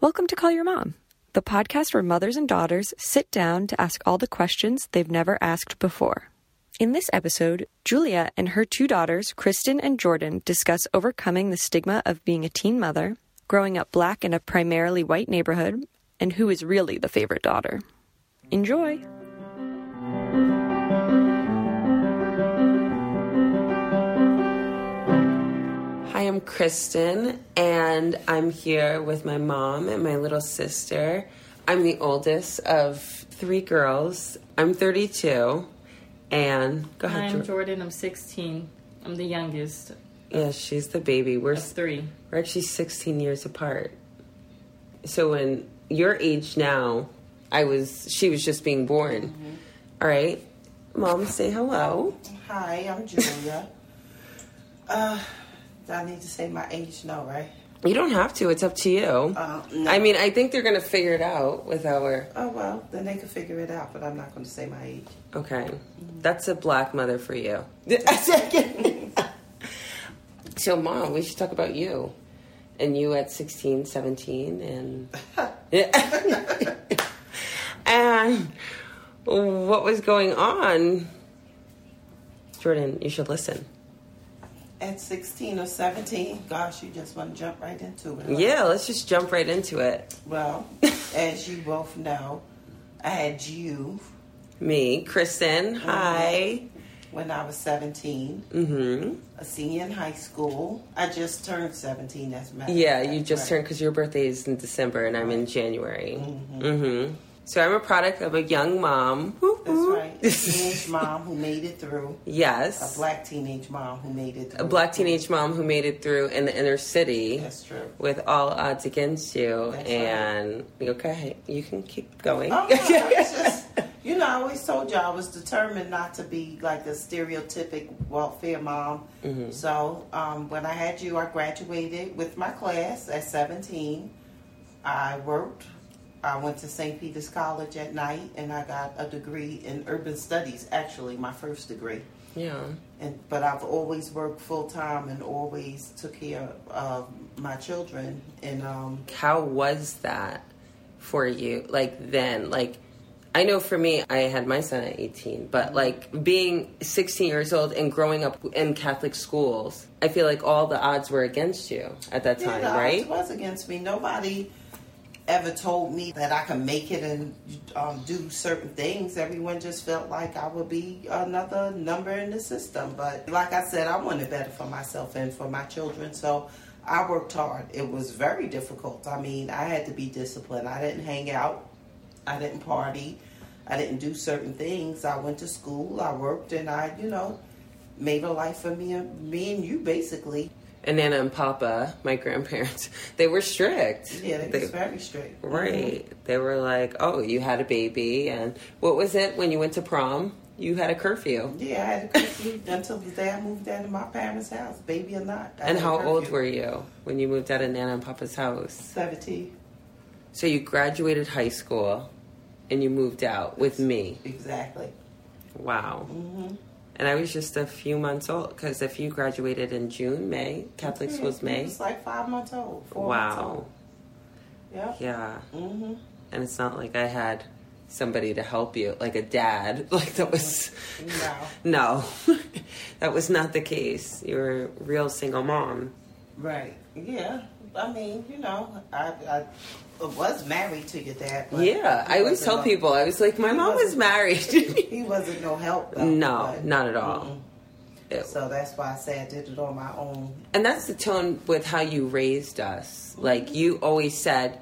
Welcome to Call Your Mom, the podcast where mothers and daughters sit down to ask all the questions they've never asked before. In this episode, Julia and her two daughters, Kristen and Jordan, discuss overcoming the stigma of being a teen mother, growing up black in a primarily white neighborhood, and who is really the favorite daughter. Enjoy! Hi, I'm Kristen, and I'm here with my mom and my little sister. I'm the oldest of three girls. I'm 32, and go ahead. I'm Jordan. I'm 16. I'm the youngest yeah, she's the baby. We're of three. we're actually 16 years apart. So when your age now, I was she was just being born. All right, mom, say hello. Hi, I'm Julia. uh, do I need to say my age? No, right? You don't have to. It's up to you. Uh, no. I mean, I think they're gonna figure it out with our. Oh well, then they can figure it out. But I'm not going to say my age. Okay, that's a black mother for you. so, mom, we should talk about you and you at 16, 17, and and what was going on. Jordan, you should listen. At 16 or 17, gosh, you just want to jump right into it. huh? Yeah, let's just jump right into it. Well, as you both know, I had you Me, Kristen, hi. when I was 17, Mm-hmm. a senior in high school. I just turned 17. That's my Yeah, you just right. turned because your birthday is in December and I'm in January. Mm-hmm. So I'm a product of a young mom. That's right. A teenage mom who made it through. Yes. A black teenage mom who made it through. A black teenage mom who made it through in the inner city That's true. with all odds against you. That's and okay, you can keep going. Oh, no, just, you know, I always told you I was determined not to be like the stereotypic welfare mom. Mm-hmm. So um, when I had you, I graduated with my class at 17. I worked. I went to St. Peter's College at night, and I got a degree in urban studies. Actually, my first degree. yeah. And but I've always worked full time and always took care of my children. And um, How was that for you? Like then, like I know for me, I had my son at 18, but like being 16 years old and growing up in Catholic schools, I feel like all the odds were against you at that time, yeah, the right? odds was against me. Nobody ever told me that I could make it and um, do certain things. Everyone just felt like I would be another number in the system. But like I said, I wanted better for myself and for my children. So I worked hard. It was very difficult. I mean, I had to be disciplined. I didn't hang out. I didn't party. I didn't do certain things. I went to school. I worked, and I, you know, made a life for me and me and you basically. And Nana and Papa, my grandparents, they were strict. Yeah, they They- was very strict. Right. They were like, oh, you had a baby. And what was it when you went to prom? You had a curfew. Yeah, I had a curfew until the day I moved out of my parents' house, baby or not. I And how old were you when you moved out of Nana and Papa's house? Seventeen. So you graduated high school and you moved out with me. Exactly. Wow. hmm And I was just a few months old because if you graduated in June, May, Catholic school's It May. was like five months old. Four months Wow. old. Yeah. Yeah. hmm And it's not like I had somebody to help you, like a dad. Like that was. No. No, that was not the case. You were a real single mom. Right. Yeah. I mean, you know, I, I was married to your dad. But Yeah, I always tell no- people, I was like, my mom was married. He wasn't no help. Though, no, but- not at all. Mm-mm. So that's why I say I did it on my own. And that's the tone with how you raised us. Like mm-hmm. you always said,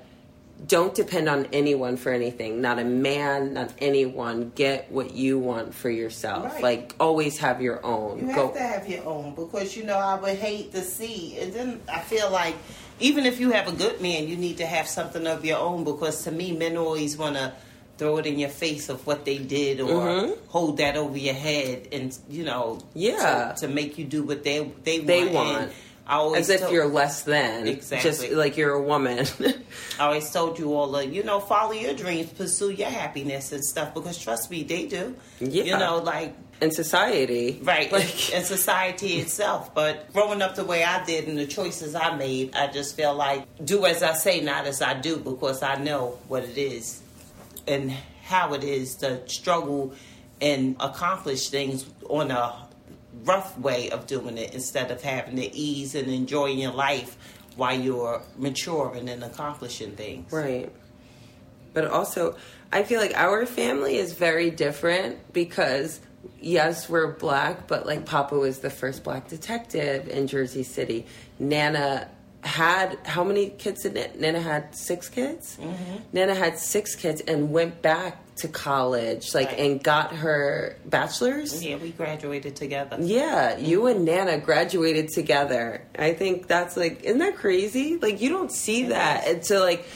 don't depend on anyone for anything. Not a man, not anyone. Get what you want for yourself. Right. Like always have your own. You Go. have to have your own because you know I would hate to see, and then I feel like even if you have a good man, you need to have something of your own because to me, men always want to throw it in your face of what they did or Mhm. hold that over your head and you know Yeah. to, to make you do what they they want. They want. I always As if told- you're less than. Exactly. Just like you're a woman. I always told you all, the, you know, follow your dreams, pursue your happiness and stuff. Because trust me, they do. Yeah. You know, like in society. right Like, in society itself but growing up the way i did and the choices i made i just feel like do as i say not as i do because i know what it is and how it is to struggle and accomplish things on a rough way of doing it instead of having the ease and enjoying your life while you're maturing and accomplishing things Right. But also, I feel like our family is very different because, yes, we're black, but like Papa was the first black detective in Jersey City. Nana had, how many kids did Nana, Nana had? Six kids? Mm-hmm. Nana had six kids and went back to college, like, Right. and got her bachelor's. yeah we graduated together Yeah, you and Nana graduated together. I think that's like, isn't that crazy? Like, you don't see that. And so, like,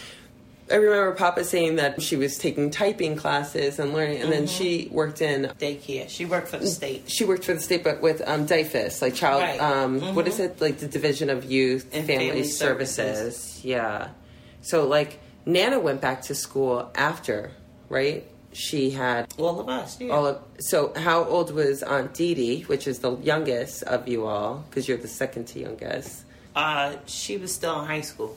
I remember Papa saying that she was taking typing classes and learning, and then she worked in. daycare she worked for the state She worked for the state, but with um, DYFS, like child. Right. Um, what is it? Like the Division of Youth And Family, Family Services. Services. Yeah. So like Nana went back to school after, right? She had all of us yeah. all of. So how old was Aunt Dee Dee, which is the youngest of you all, because you're the second to youngest. uh she was still in high school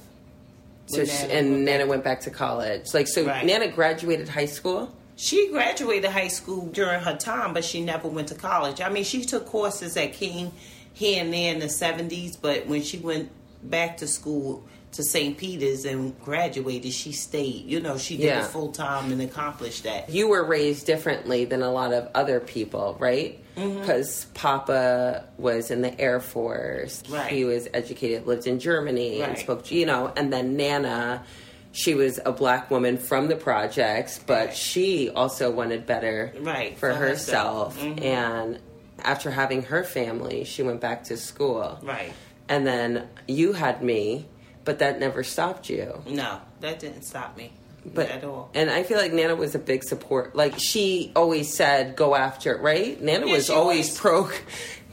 So she, Nana and Nana went back to college. Like so, Right. Nana graduated high school. She graduated high school during her time, but she never went to college. I mean, she took courses at King here and there in the 70s, but when she went back to school to St. Peter's and graduated, she stayed. You know, she did Yeah. it full time and accomplished that. you were raised differently than a lot of other people, right? Mm-hmm. Because Papa was in the Air Force. Right. He was educated, lived in Germany, and spoke, you know, and then Nana, she was a black woman from the projects, but Right. she also wanted better Right, for, for herself. herself. Mhm. And after having her family, she went back to school. Right. And then you had me, but that never stopped you No, that didn't stop me but at all. and I feel like Nana was a big support. Like she always said, "Go after it," right? Nana Yeah, was always always- pro.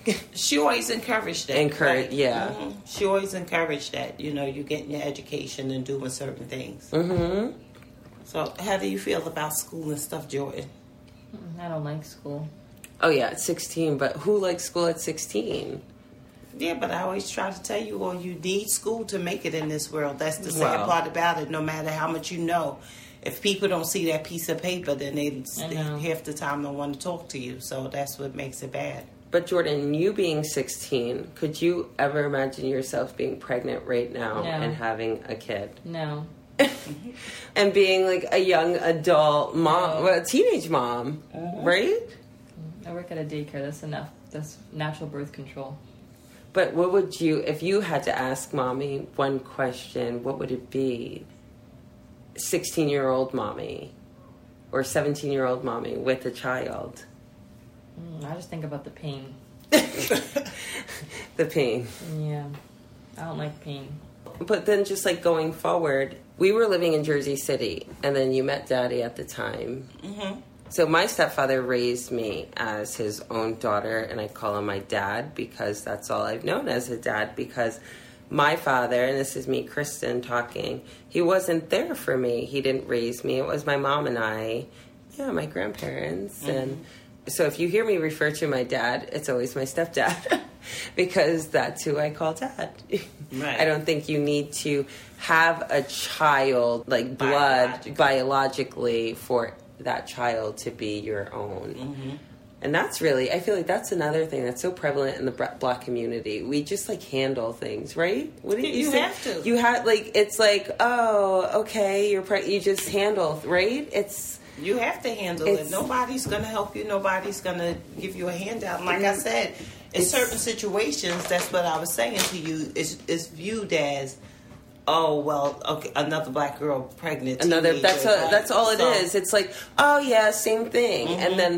She always encouraged that. Encourage- right? yeah. Mhm. She always encouraged that. You know, you getting your education and doing certain things. Mm-hmm. So, how do you feel about school and stuff, Jordan? I don't like school. oh yeah, at sixteen. But who likes school at sixteen? Yeah, but I always try to tell you, well, you need school to make it in this world. That's the sad Wow. part about it. No matter how much you know, if people don't see that piece of paper, then they half the time don't want to talk to you. So that's what makes it bad. But Jordan, you being sixteen, could you ever imagine yourself being pregnant right now No. and having a kid No. and being like a young adult mom, No. well, a teenage mom, uh-huh. right? I work at a daycare. That's enough. That's natural birth control. But what would you, if you had to ask mommy one question, what would it be? 16 year old mommy or 17 year old mommy with a child? Mm, I just think about the pain. The pain. Yeah. I don't like pain. But then just like going forward, we were living in Jersey City and then you met daddy at the time. Mm-hmm. So my stepfather raised me as his own daughter, and I call him my dad because that's all I've known as a dad. Because my father, and this is me, Kristen, talking, he wasn't there for me. He didn't raise me. It was my mom and I, yeah, my grandparents, mm-hmm. and so if you hear me refer to my dad, it's always my stepdad. Because that's who I call dad. Right. I don't think you need to have a child, like blood, Biologically. biologically for that child to be your own. Mm-hmm. And that's really, I feel like that's another thing that's so prevalent in the black community. We just like handle things, right? What do You say? have to. You have like it's like, oh, okay, you're pre- you just handle, right? It's You have to handle it. Nobody's going to help you. Nobody's going to give you a handout. And like I Mm. said, in certain situations, that's what I was saying to you. It's, it's viewed as, oh well, okay, another black girl pregnant. another teenager, that's a, right? that's all it is. So- it's like oh yeah same thing Mm-hmm. and then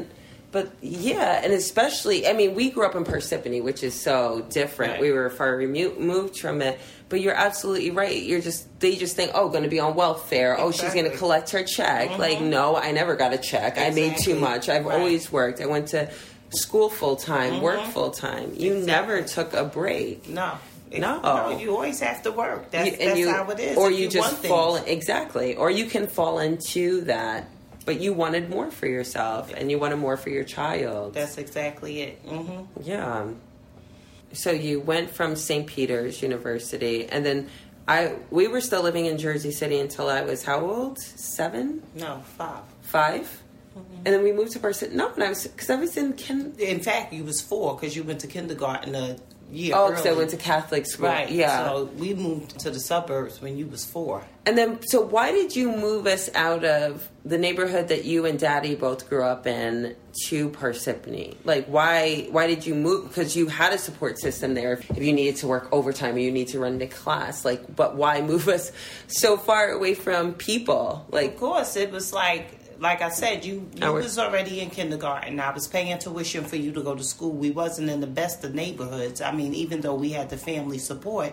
but yeah and especially i mean we grew up in parsippany which is so different Right. we were far removed moved from it but you're absolutely right you're just they just think oh going to be on welfare oh she's going to collect her check like no i never got a check i made too much i've Right. always worked i went to school full time work full time you Exactly. never took a break No. If- No. you always have to work. That's, You- that's how it is. or if you, just want things. fall exactly, or you can fall into that but you wanted more for yourself and you wanted more for your child. That's exactly it. hmm Yeah. So you went from St. Peter's University, and then I we were still living in Jersey City until I was how old? Seven, No, five. 5 and then we moved to Parsippany. No, when I was because I was in kin. In fact, you was four because you went to kindergarten a year Oh, because I went to Catholic school. Right. Yeah. So we moved to the suburbs when you was four. And then, so why did you move us out of the neighborhood that you and Daddy both grew up in to Parsippany? Like, why? Why did you move? Because you had a support system there. If you needed to work overtime or you need to run to class, like, but why move us so far away from people? Like, Of course, it was like like I said, you you Our- was already in kindergarten. I was paying tuition for you to go to school. We wasn't in the best of neighborhoods. I mean, even though we had the family support,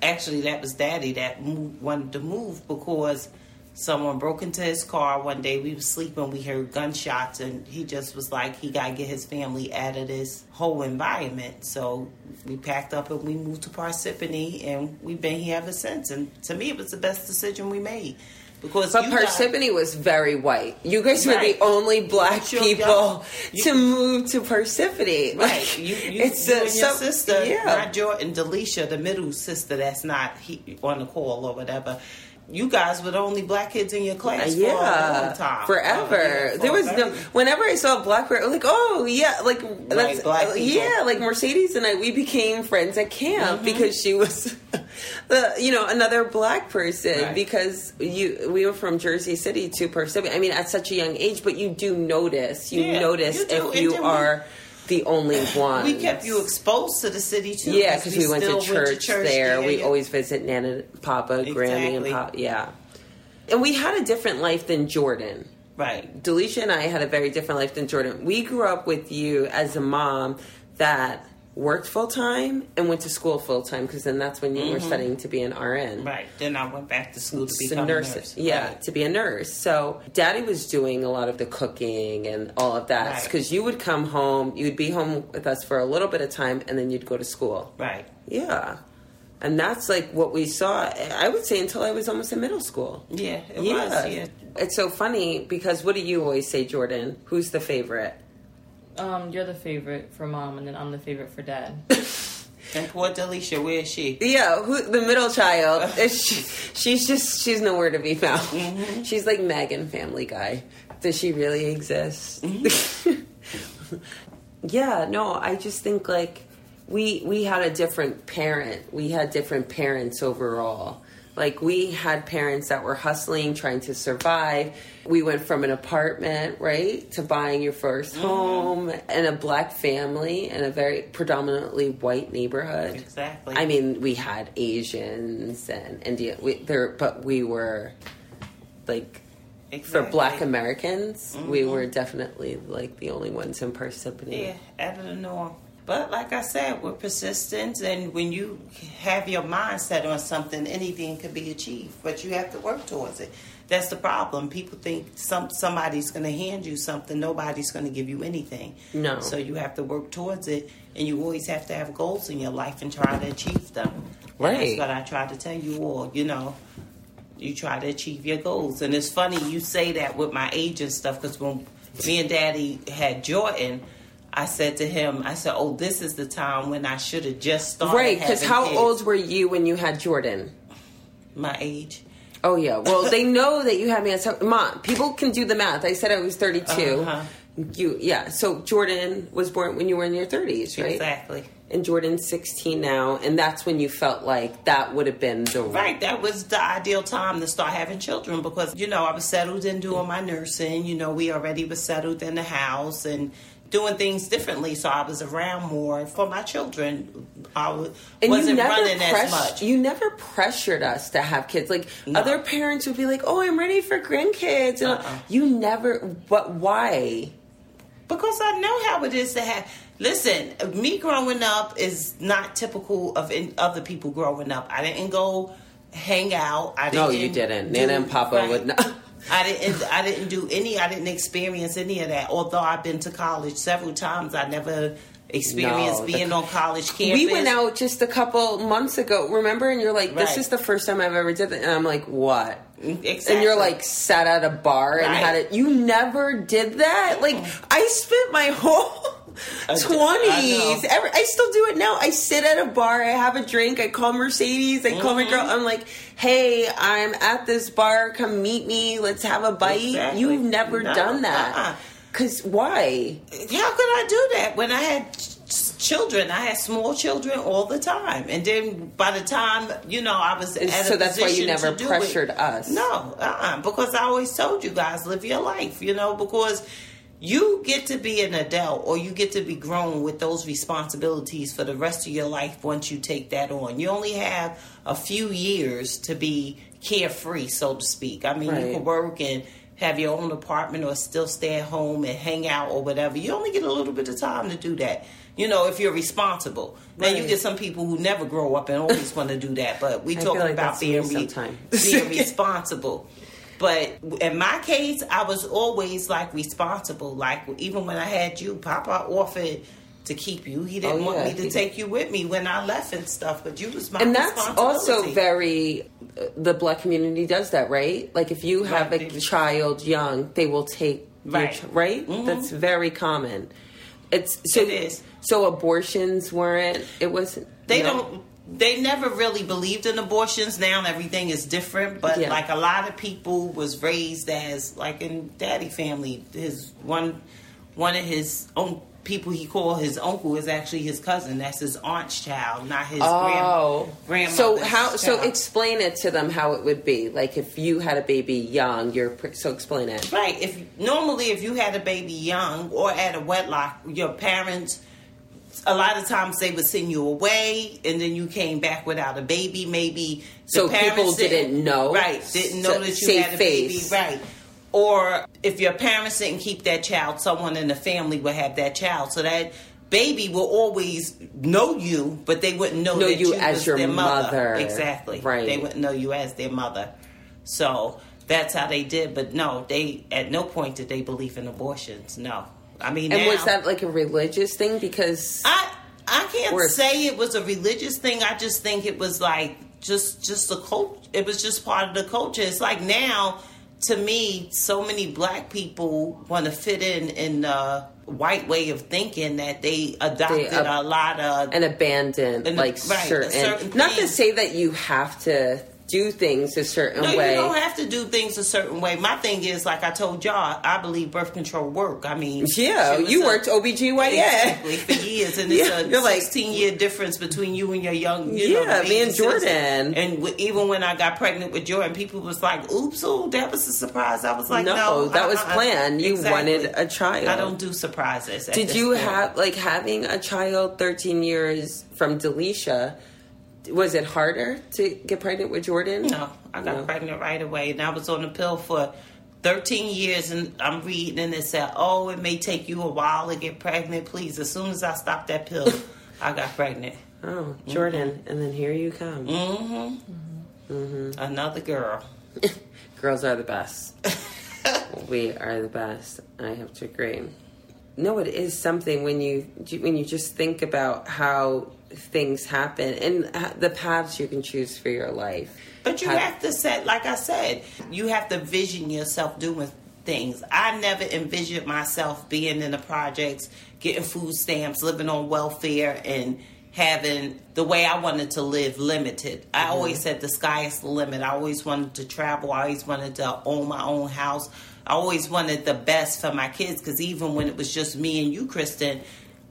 actually that was Daddy that moved, wanted to move because someone broke into his car one day. We were sleeping, we heard gunshots, and he just was like, he got to get his family out of this whole environment. So we packed up and we moved to Parsippany, and we've been here ever since. And to me, it was the best decision we made. Because but you got- was very white. You guys were Right. the only black people. You- to move to Parsippany. Right, Like, you, you, it's you a- and your some- sister, yeah. not Jordan, Delisha, the middle sister that's not he, on the call or whatever. You guys were the only black kids in your class for yeah, time, forever. Oh, there was no. Whenever I saw a black person, like, oh yeah, like that's black people. yeah, like Mercedes and I, we became friends at camp Mm-hmm. because she was, the you know another black person Right. because you we were from Jersey City to Parsippany. I mean, at such a young age, but you do notice. You Yeah, notice you if you then we- are the only one. We kept you exposed to the city too. Yeah, because we, went to still church, there. We yeah. always visit Nana, Papa, Grammy, and Exactly. Papa. Yeah, and we had a different life than Jordan. right. Delisha and I had a very different life than Jordan. We grew up with you as a mom that worked full time and went to school full time because then that's when you were studying to be an RN. Mm-hmm. Right. Then I went back to school to So become nurse, a nurse. yeah, Right. to be a nurse. So daddy was doing a lot of the cooking and all of that Right. because you would come home, you would be home with us for a little bit of time, and then you'd go to school. Right. Yeah. And that's like what we saw, I would say, until I was almost in middle school. Yeah, it yeah. was. Yeah. It's so funny because what do you always say, Jordan? Who's the favorite? Um, you're the favorite for mom, and then I'm the favorite for dad. And poor Delisha, where is she? Yeah, who, the middle child. Is she, she's just, she's nowhere to be found. Mm-hmm. She's like Megan Family Guy. Does she really exist? Mm-hmm. yeah, no, I just think like we we had a different parent. We had different parents overall. Like we had parents that were hustling, trying to survive. We went from an apartment, right, to buying your 1st Mm-hmm. home and a black family in a very predominantly white neighborhood. Exactly. I mean, we had Asians and India, we, there, but we were like for Black Americans, we were definitely like the only ones in Parsippany. Yeah, out of the norm. But like I said, we're persistent, and when you have your mind set on something, anything can be achieved. But you have to work towards it. That's the problem. People think some somebody's going to hand you something. Nobody's going to give you anything. No. So you have to work towards it, and you always have to have goals in your life and try to achieve them. Right. that's what I try to tell you all. You know, you try to achieve your goals. And it's funny you say that with my age and stuff because when me and Daddy had Jordan, I said to him, I said, "Oh, this is the time when I should have just started." Right, because how kids." old were you when you had Jordan? My age. Oh yeah, well they know that you had me at some, mom. People can do the math. I said I was 32 Uh-huh. You yeah. So Jordan was born when you were in your thirties, right? Exactly. And Jordan's sixteen now, and that's when you felt like that would have been the Right, that was the ideal time to start having children because you know I was settled in doing my nursing. You know, we already was settled in the house and doing things differently, so I was around more for my children. I w- And wasn't you never running as much. You never pressured us to have kids. Like No. other parents would be like, "Oh, I'm ready for grandkids," and Uh-uh. you never. But why? Because I know how it is to have. Listen, me growing up is not typical of in, other people growing up. I didn't go hang out. I didn't No, you didn't. do- Nana and Papa right. would not. I didn't. I didn't do any. I didn't experience any of that. Although I've been to college several times, I never experienced No, being the- on college campus. We went out just a couple months ago, remember? And you're like, this Right. is the first time I've ever did that. And I'm like, what? Exactly. And you're like sat at a bar and had it. You never did that. Like I spent my whole twenties. I. Every I still do it now. I sit at a bar. I have a drink. I call Mercedes. I call my Mm-hmm. girl. I'm like, hey, I'm at this bar. Come meet me. Let's have a bite. Exactly. You've never No, done that. uh-uh. Cause why? How could I do that when I had children? I had small children all the time, and then by the time you know I was at so that's why you never pressured it. us. No, uh-uh, because I always told you guys live your life. You know, because you get to be an adult or you get to be grown with those responsibilities for the rest of your life once you take that on. You only have a few years to be carefree, so to speak. I mean, Right. you can work and have your own apartment or still stay at home and hang out or whatever. You only get a little bit of time to do that. You know, if you're responsible. Now you get some people who never grow up and always want to do that, but we talking like about being re- being responsible. But in my case, I was always like responsible. Like even when I had you, Papa offered to keep you. He didn't Oh, want yeah. me to He- take you with me when I left and stuff. But you was my and that's also very uh, the black community does that right like if you have Right, a child young they will take your Right. ch- right Mhm. that's very common it's so It is. so abortions weren't it wasn't They no? don't. They never really believed in abortions. Now everything is different, but Yeah. like a lot of people was raised as like in daddy family. His one, one of his own people he called his uncle is actually his cousin. That's his aunt's child, not his Oh, grand, so how? So explain it to them how it would be. Like if you had a baby young, you're so explain it. Right. If normally if you had a baby young or at a wedlock, your parents a lot of times they would send you away and then you came back without a baby. Maybe So parents people didn't know? Right. Didn't know So- that you had a face. baby. Right. Or if your parents didn't keep that child, someone in the family would have that child. So that baby will always know you, but they wouldn't know, Know that you you, as your their mother. mother. Exactly. Right. They wouldn't know you as their mother. So that's how they did. But no, they at no point did they believe in abortions. No. I mean, And now, was that like a religious thing? Because I I can't Or- say it was a religious thing. I just think it was like just just a cult. It was just part of the culture. It's like now, to me, so many black people want to fit in in the white way of thinking that they adopted They, uh, a lot of and abandoned And- like right, certain, certain not to say that you have to do things a certain No, way. you don't have to do things a certain way. My thing is, like I told y'all, I believe birth control work. I mean, yeah, you a- worked OBGYN. Exactly, for years, and it's Yeah, a you're like- 16 year difference between you and your young, you Yeah, know, me and sister. Jordan. And w- even when I got pregnant with Jordan, people was like, "Oops, oh, that was a surprise." I was like, No, "No, that was uh-uh." planned. You wanted a child. I don't do surprises. Did you point. have like having a child 13 years from Delisha? Was it harder to get pregnant with Jordan? No, I got No. pregnant right away, and I was on the pill for 13 years. And I'm reading, and it said, "Oh, it may take you a while to get pregnant. Please, as soon as I stopped that pill, I got pregnant." Oh, Jordan, and then here you come. Mm-hmm. Mm-hmm. Another girl. Girls are the best. we are the best. I have to agree. No, it is something when you when you just think about how things happen and uh, the paths you can choose for your life. But you How- have to set, like I said, you have to vision yourself doing things. I never envisioned myself being in the projects, getting food stamps, living on welfare, and having the way I wanted to live limited. I mm-hmm. always said the sky is the limit. I always wanted to travel. I always wanted to own my own house. I always wanted the best for my kids because even when it was just me and you, Kristen,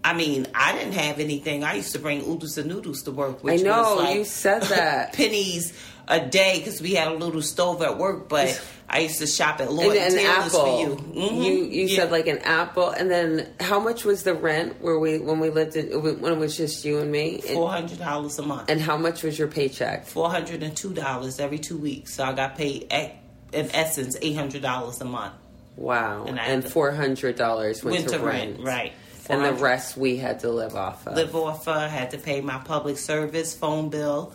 I mean, I didn't have anything. I used to bring oodles and noodles to work. I know was like you said that. pennies a day because we had a little stove at work. But I used to shop at and Lord and Taylor's apple. for you. Mhm. You you Yeah. said like an apple, and then how much was the rent where we when we lived in when it was just you and me? Four hundred dollars a month. and how much was your paycheck? Four hundred and two dollars every two weeks. So I got paid at, in essence eight hundred dollars a month. Wow, And and, four hundred dollars went Winter to rent, rent, right? And the rest we had to live off of. live off. of, had to pay my public service phone bill.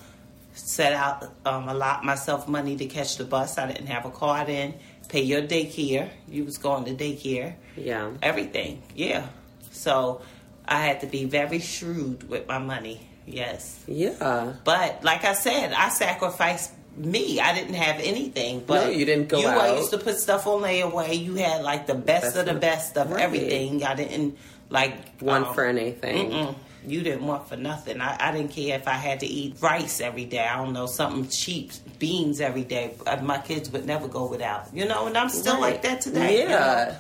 Set out um, allot myself money to catch the bus. I didn't have a card in. Pay your daycare. You was going to daycare. yeah, everything. Yeah. So I had to be very shrewd with my money. Yes. Yeah. But like I said, I sacrificed me. I didn't have anything. But No, you didn't go you, out. I used to put stuff on layaway. You had like the best, Best of the best of right. everything. I didn't like One um, for anything. Mm-mm. You didn't want for nothing. I, I didn't care if I had to eat rice every day. I don't know something cheap, beans every day. Uh, My kids would never go without. You know, and I'm still like that today. you Yeah. know?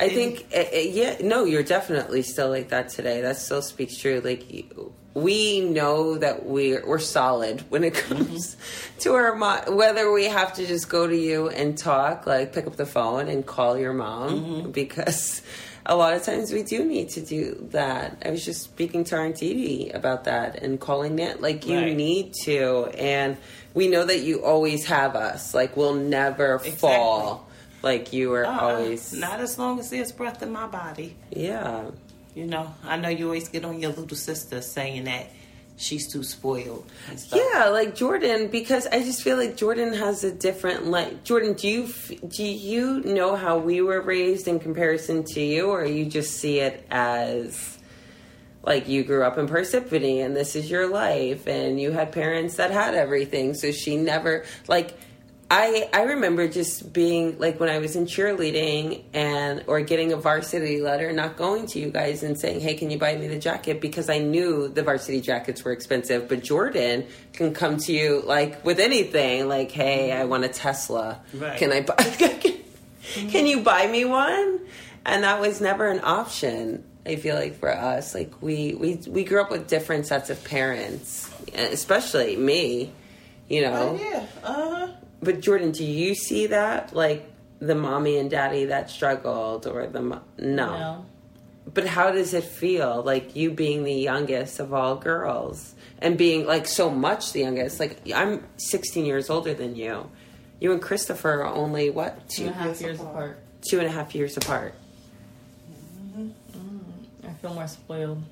I And- think, uh, uh, yeah, no, you're definitely still like that today. That still speaks true. Like, you- we know that we're, we're solid when it comes Mm-hmm. to our mom. Whether we have to just go to you and talk, like pick up the phone and call your mom, Mm-hmm. because a lot of times we do need to do that. I was just speaking to Aunt Dee about that and calling it. Like, you Right. need to. And we know that you always have us. Like, we'll never Exactly. fall. Like, you are Uh-uh. always. not as long as there's breath in my body. Yeah. You know, I know you always get on your little sister saying that she's too spoiled. Yeah, like Jordan, because I just feel like Jordan has a different like. Jordan, do you do you know how we were raised in comparison to you, or you just see it as like you grew up in Parsippany and this is your life, and you had parents that had everything, so she never like. I I remember just being like when I was in cheerleading and or getting a varsity letter, not going to you guys and saying, "Hey, can you buy me the jacket?" Because I knew the varsity jackets were expensive. But Jordan can come to you like with anything, like, "Hey, I want a Tesla. Right. Can I buy? can you buy me one?" And that was never an option. I feel like for us, like we we we grew up with different sets of parents, especially me. You know, Oh, yeah. Uh huh. But Jordan, do you see that like the mommy and daddy that struggled, or the mo- no? No. But how does it feel like you being the youngest of all girls and being like so much the youngest? Like I'm 16 years older than you. You and Christopher are only what Two two and a half years years apart. apart. two and a half years apart. Mm-hmm. Mm-hmm. I feel more spoiled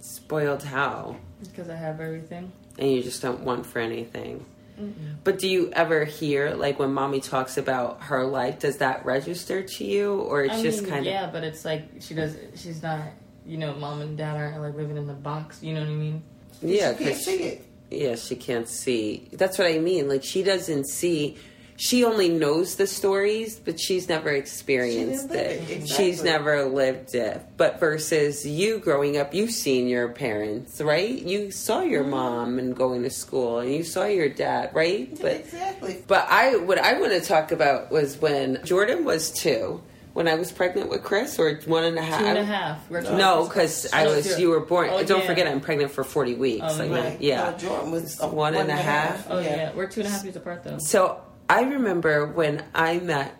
Spoiled how? because I have everything. and you just don't want for anything. Mm-hmm. But do you ever hear like when mommy talks about her life? Does that register to you, or it's I just kind of yeah, but it's like she does. She's not. You know, mom and dad aren't like living in the box. You know what I mean? yeah? You can't 'cause see it. yeah, she can't see. That's what I mean. Like she doesn't see. She only knows the stories, but she's never experienced She didn't it. live it, She's never lived it. But versus you growing up, you've seen your parents, right? You saw your Mm-hmm. mom and going to school, and you saw your dad, right? But exactly. But I what I want to talk about was when Jordan was two, when I was pregnant with Chris, or one and a half. Two and a half. We're No, because I Oh, was zero. you were born. Oh, don't yeah. forget, I'm pregnant for forty weeks. Oh, like, right. yeah. No, Jordan was a One and a half. Oh yeah. we're two and a half years apart though. So I remember when I met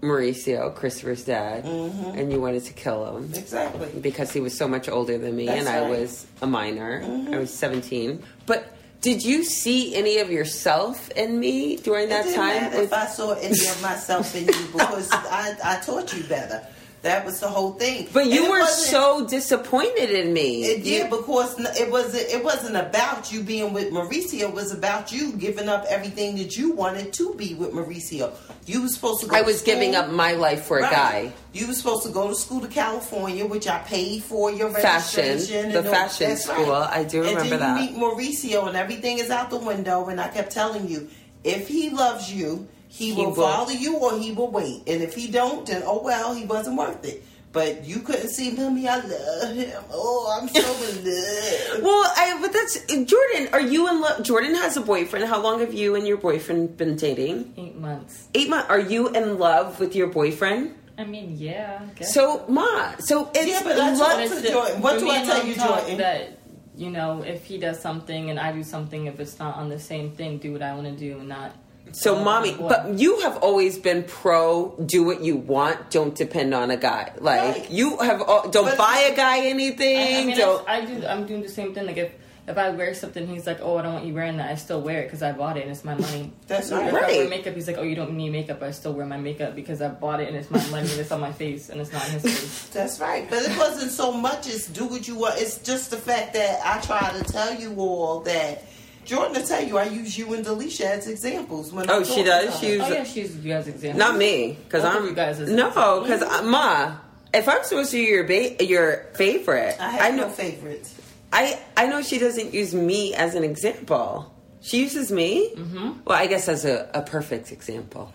Mauricio, Christopher's dad, Mm-hmm. and you wanted to kill him Exactly. because he was so much older than me, That's and I was a minor. Mm-hmm. I was seventeen. But did you see any of yourself in me during that didn't time? matter if I saw any of myself in you because I, I taught you better. That was the whole thing. But you were so disappointed in me. It You- did because it wasn't. It wasn't about you being with Mauricio. It was about you giving up everything that you wanted to be with Mauricio. You were supposed to. go I to was giving up my life for a guy. You were supposed to go to school to California, which I paid for your Fashion. registration. The and fashion school. I do and remember then that. you meet Mauricio, and everything is out the window. And I kept telling you, if he loves you, he, He will, will. follow you, or he will wait. And if he don't, then oh well, he wasn't worth it. But you couldn't see, mommy. I love him. Oh, I'm so in love. Well, I but that's Jordan. Are you in love? Jordan has a boyfriend. How long have you and your boyfriend been dating? Eight months. Eight months. Are you in love with your boyfriend? I mean, yeah. I. So, ma. So it's Yeah, but that's love. what- But to Jordan. What do I tell you, talk Jordan? That you know, if he does something and I do something, if it's not on the same thing, do what I want to do and not. So, Oh, mommy, but you have always been pro. Do what you want. Don't depend on a guy. Like Right. you have. Don't But- buy a guy anything. I mean, don't. I, I do. I'm doing the same thing. Like if if I wear something, he's like, "Oh, I don't want you wearing that." I still wear it because I bought it and it's my money. That's Or right. If I wear makeup, he's like, "Oh, you don't need makeup." I still wear my makeup because I bought it and it's my money and it's on my face and it's not his face. That's right. But it wasn't so much as do what you want. It's just the fact that I try to tell you all that. Jordan to tell you, I use you and Delisha as examples. When Oh, I'm she does? She her. Oh yeah, she's you guys example. Not me, because Both of I'm you guys is- no, because ma, if I'm supposed to be your ba- your favorite, I have know no favorites. I I know she doesn't use me as an example. She uses me. Mm-hmm. Well, I guess as a, a perfect example.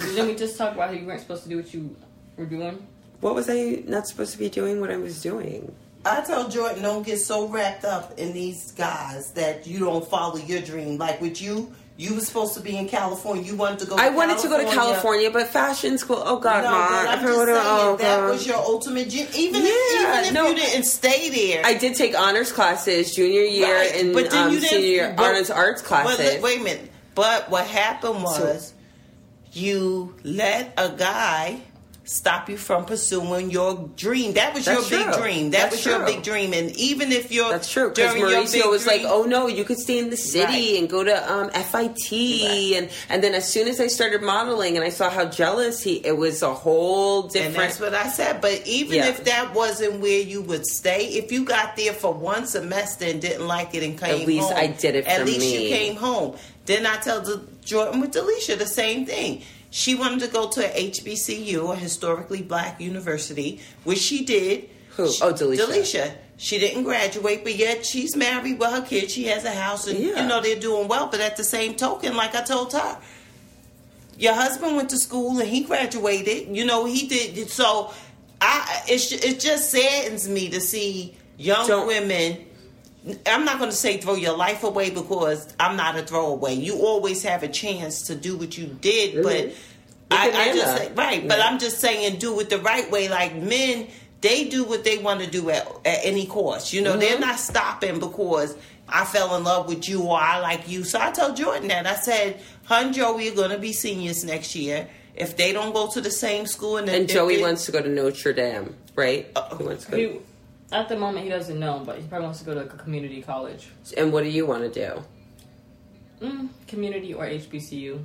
Didn't we just talk about how you weren't supposed to do what you were doing? What was I not supposed to be doing? What I was doing? I told Jordan, don't get so wrapped up in these guys that you don't follow your dream. Like with you, you were supposed to be in California. You wanted to go. To I wanted to go to California, but fashion school. Oh God, No, Mom. I'm just saying oh, that God. was your ultimate dream. Even Yeah, if, even if no. you didn't stay there, I did take honors classes junior year Right, and but then um, you senior year but- honors arts But classes. li- wait a minute. But what happened was you let a guy stop you from pursuing your dream. That was That's your big dream. That That's was your big dream. And even if you're That's true because during your big Mauricio was like, "Oh no, you could stay in the city Right. and go to um, FIT." And and then as soon as I started modeling and I saw how jealous he, it was a whole And different. that's what I said. But even Yeah. if that wasn't where you would stay, if you got there for one semester and didn't like it and came least home, I did it At least me. you came home. Then I tell the Jordan with Delisha the same thing. She wanted to go to a HBCU, a historically black university, which she did. Who? Oh, she- Oh, Delisha. Delisha. She didn't graduate, but yet she's married with her kids. She has a house, and Yeah. you know they're doing well. But at the same token, like I told her, your husband went to school and he graduated. You know, he did. So, I it, it just saddens me to see young Don't- women. I'm not going to say throw your life away because I'm not a throwaway. You always have a chance to do what you did, but Mhm. I, I just say, right. But I'm just saying, do it the right way. Like men, they do what they want to do at, at any cost. You know, Mm-hmm. they're not stopping because I fell in love with you or I like you. So I told Jordan that. I said, "Hun, Joey are going to be seniors next year. If they don't go to the same school, and, and Joey they- wants to go to Notre Dame, right? Uh, he wants to go. He, at the moment, he doesn't know, but he probably wants to go to like a community college, and what do you want to do? mm, community or HBCU,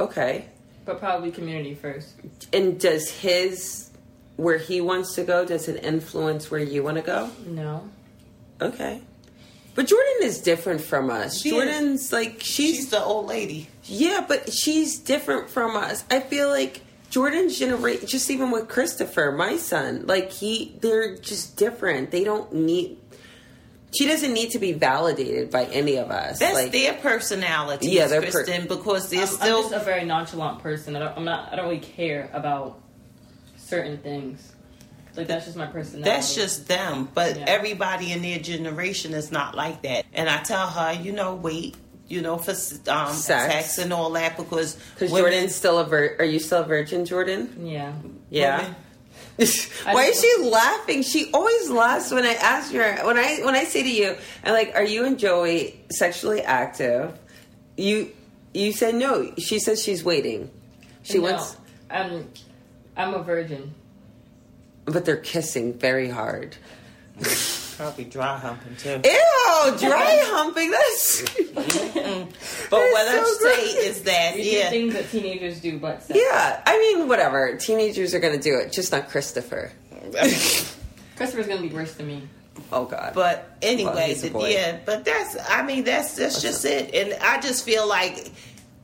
Okay. but probably community first. And does his where he wants to go does it influence where you want to go? No, Okay. But Jordan is different from us. She is. Jordan's like she's, she's the old lady. yeah, but she's different from us. I feel like Jordan's generation, just even with Christopher, my son, like he, they're just different. They don't need. She doesn't need to be validated by any of us. That's like, their personality, Yeah, they're per- Kristen, because they're I'm, still. I'm just a very nonchalant person. I don't, I'm not. I don't really care about certain things. Like that's just my personality. That's just them. But Yeah. everybody in their generation is not like that. And I tell her, you know, wait, you know, for um, Sex. sex. and all that because because Jordan's still a vir- Are you still a virgin, Jordan? yeah. Yeah. women- Why is she laughing? She always laughs when I ask her when I when I say to you, I'm like, "Are you and Joey sexually active?" You you said no. She says she's waiting. She no, wants, I'm. I'm a virgin. but they're kissing very hard. Probably dry humping too. Ew, dry humping. That's mm-hmm. Mm-hmm. But what so I say gross. is that We yeah, things that teenagers do, but sex. yeah. I mean, whatever. Teenagers are gonna do it, just not Christopher. Christopher's gonna be worse than me. Oh God. But Well, anyway, he's a the- boy. yeah, but that's I mean that's that's just it. And I just feel like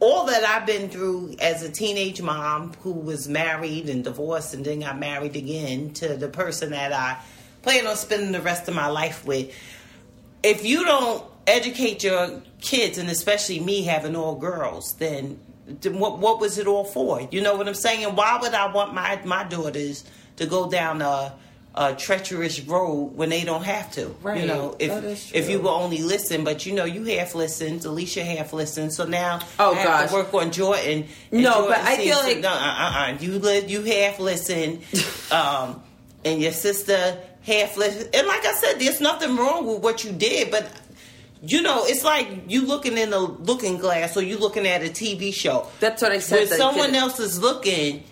all that I've been through as a teenage mom who was married and divorced and then got married again to the person that I plan on spending the rest of my life with. If you don't educate your kids and especially me having all girls, then then what what was it all for? You know what I'm saying? Why would I want my my daughters to go down a a treacherous road when they don't have to. Right. You know, if if you will only listen, but you know, you half listened, Alicia half listened, so now Oh, I have gosh. to work on Jordan. No, Jordan but I feel like- no, uh, uh, uh, you li- you half listen, um, and your sister half and like I said, there's nothing wrong with what you did, but. You know, it's like you looking in a looking glass or you looking at a TV show. That's what I said. When someone else is looking,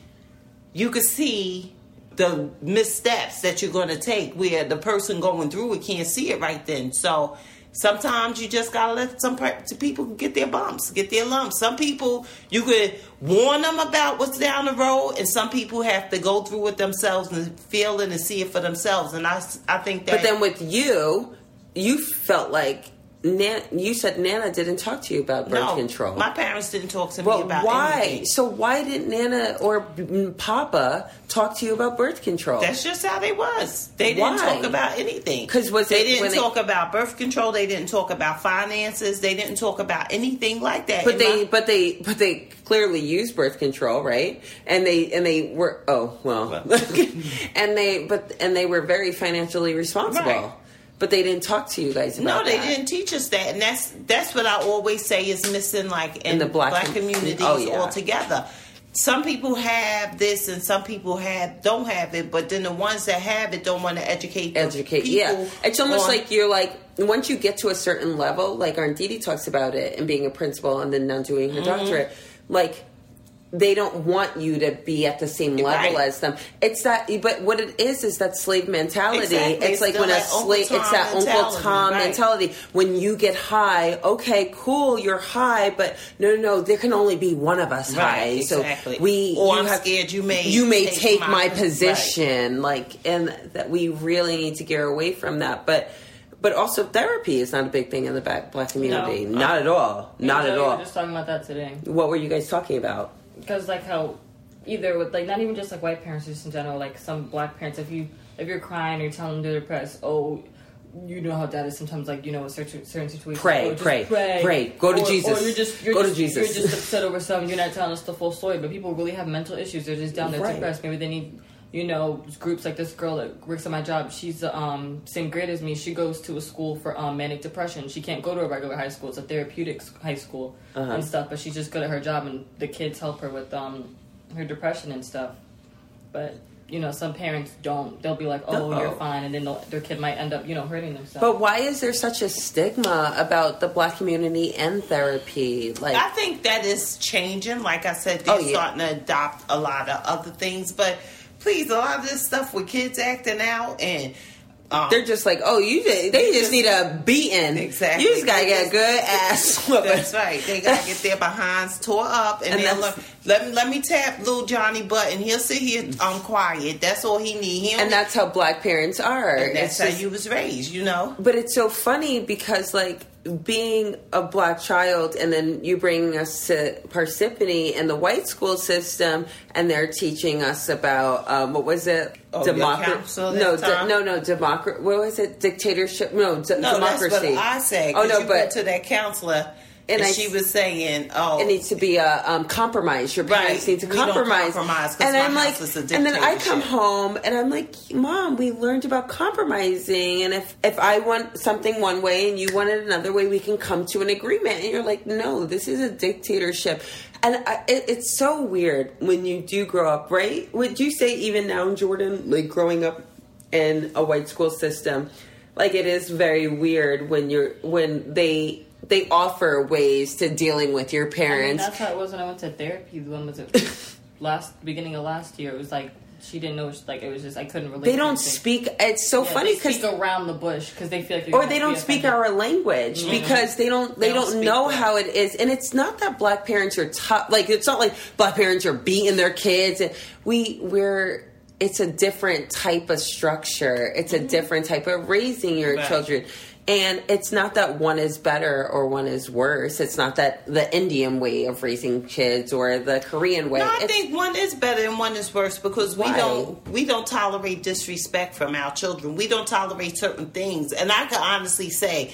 you can see the missteps that you're going to take where the person going through it can't see it right then. So sometimes you just got to let some to people get their bumps, get their lumps. Some people you could warn them about what's down the road, and some people have to go through it themselves and feel it and see it for themselves. And I, I think that. But then with you, you felt like Nan, you said Nana didn't talk to you about birth no, control. my parents didn't talk to me about why? anything. So why didn't Nana or Papa talk to you about birth control? That's just how they was. They didn't talk about anything. 'Cause was they it didn't when they- talk about birth control. They didn't talk about finances. They didn't talk about anything like that. but And they, my- but they, but they clearly used birth control, right? And they, and they were, oh well, and they, but and they were very financially responsible. Right. But they didn't talk to you guys no, they that. didn't teach us that, and that's that's what I always say is missing, like in, In the black black, com- communities oh, yeah. altogether. Some people have this, and some people have don't have it. But then the ones that have it don't want to educate. educate. people Yeah, it's almost on- like you're like once you get to a certain level, like Aunt Didi talks about it and being a principal and then now doing Mm-hmm. her doctorate, like they don't want you to be at the same level Right. as them. It's that, but what it is is that slave mentality. Exactly. It's It's like when a slave, it's Tom that Uncle Tom right. mentality. When you get high, okay, cool, you're high, but no, no, no, there can only be one of us Right, high. exactly. So we, Or you I'm have- scared you may you may take take my- my right. position like and that we really need to get away from that but but also therapy is not a big thing in the black black community No. not at all not Me at Joey all were just talking about that today. what were you guys talking about because like how either with like not even just like white parents just in general like some black parents if you if you're crying or you're telling them they're depressed oh you know how that is sometimes like you know in certain certain situations Pray, just pray, pray. Go to Or- Jesus. or you're just you're Go to just, Jesus. you're just upset over something you're not telling us the full story but people really have mental issues they're just down there Right. depressed maybe they need you know groups like this girl that works at my job she's um same grade as me she goes to a school for um manic depression she can't go to a regular high school it's a therapeutic high school Uh-huh. and stuff but she's just good at her job and the kids help her with um her depression and stuff but you know some parents don't they'll be like oh No. you're fine and then their kid might end up you know hurting themselves but why is there such a stigma about the black community and therapy like I think that is changing. Like I said, they're Oh, yeah. starting to adopt a lot of other things. But please, a lot of this stuff with kids acting out and um, they're just like, oh, you just, they just need a beating. Exactly. You just gotta They get a good ass whooping. That's right. They gotta get their behinds tore up, and, And then look, let me let me tap little Johnny Button. he'll sit here um quiet. That's all he need. He And that's how black parents are. and that's It's how just- you was raised. You know. But it's so funny because, like, being a black child, and then you bring us to Parsippany and the white school system, and they're teaching us about um, what was it? Oh, counsel No, no, no, democracy. What was it? Dictatorship? No, d- No, democracy. that's what I say Oh no, but to that counselor, and, And I- she was saying, "Oh, it needs to be a um, compromise. Your parents Right. need to compromise. compromise and I'm like, and then I come home and I'm like, Mom, we learned about compromising, and if if I want something one way and you want it another way, we can come to an agreement. And you're like, No, this is a dictatorship. And I, it, it's so weird when you do grow up, right? Would you say even now, Jordan, like growing up in a white school system, like it is very weird when you're when they they offer ways to dealing with your I mean, parents. that's how it was when I went to therapy. When was it? last beginning of last year. It was like she didn't know. Like it was just I couldn't relate. they don't speak. It's so Yeah, funny because around the bush because they feel like you're or they don't speak offended. our language mm-hmm. because they don't they, They don't, don't know that. how it is and it's not that black parents are tough like it's not like black parents are beating their kids we we're it's a different type of structure it's a mm-hmm. different type of raising your Right. children and it's not that one is better or one is worse it's not that the indian way of raising kids or the korean way No, I It's- think one is better and one is worse because we Why? don't we don't tolerate disrespect from our children. We don't tolerate certain things, and I can honestly say.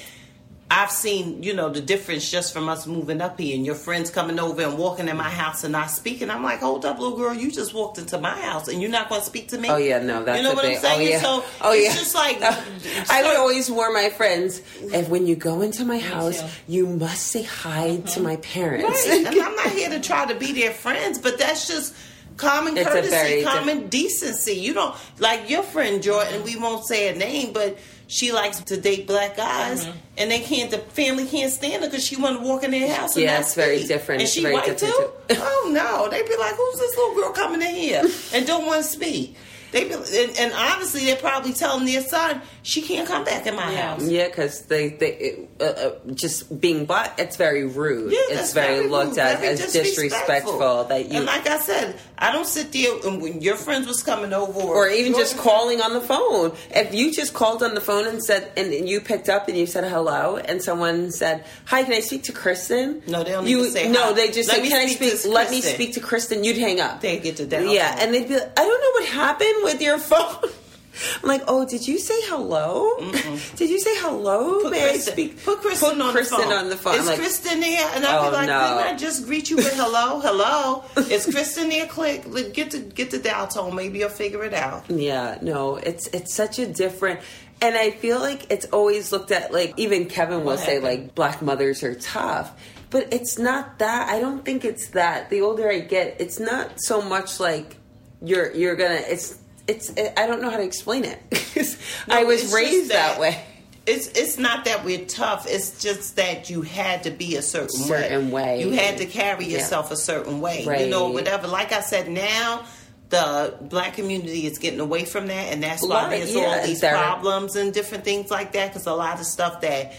I've seen, you know, the difference just from us moving up here and your friends coming over and walking in my mm-hmm. house and not speaking. I'm like, hold up, little girl, you just walked into my house and you're not going to speak to me. Oh yeah, no, that's you know what big, I'm oh, saying. Oh yeah, So oh it's yeah. just like I would always warn my friends if when you go into my house, you must say hi to mm-hmm. my parents. Right. and I'm not here to try to be their friends, but that's just common courtesy, common decency. You don't like your friend Jordan. We won't say a name, but she likes to date black guys, Mm-hmm. and they can't. The family can't stand her because she want to walk in their house. And Yeah, it's very speak. different. And she very white too. oh no, they be like, "Who's this little girl coming in here and don't want to speak?" They be, and, and honestly, they're probably telling their son, she can't come back in my Yeah. house. Yeah, because they they uh, uh, just being black, it's very rude. Yeah, it's that's very, rude, looked at very as disrespectful that you And like I said, I don't sit there and when your friends was coming over, or even just calling on the phone. If you just called on the phone and said, and you picked up and you said hello, and someone said, "Hi, can I speak to Kristen?" No, they don't you, even say No, hi. they just Let say, me "Can I speak speak? to Let me speak to Kristen." You'd hang up. They get the down. Yeah, and they'd be like, "I don't know what happened with your phone." I'm like, "Oh, did you say hello? Did you say hello? Put May I Kristen, speak? put Kristen, on, Kristen the phone. on the phone." Is like, Kristen there? And I'll Oh, be like, no. didn't I just greet you with hello, hello? Is Kristen there? Click, get the get the dial tone. Maybe you'll figure it out. Yeah, no, it's it's such a different and I feel like it's always looked at like even Kevin will What say happened? like black mothers are tough. But it's not that. I don't think it's that. The older I get, it's not so much like you're you're going to it's it's I don't know how to explain it. 'Cause I was raised that, way. It's it's not that we're tough. It's just that you had to be a certain, Certain way. You had to carry Yeah. yourself a certain way. Right. You know, whatever. Like I said, now the black community is getting away from that, and that's why there's yeah, all these there- problems and different things like that. Because a lot of stuff that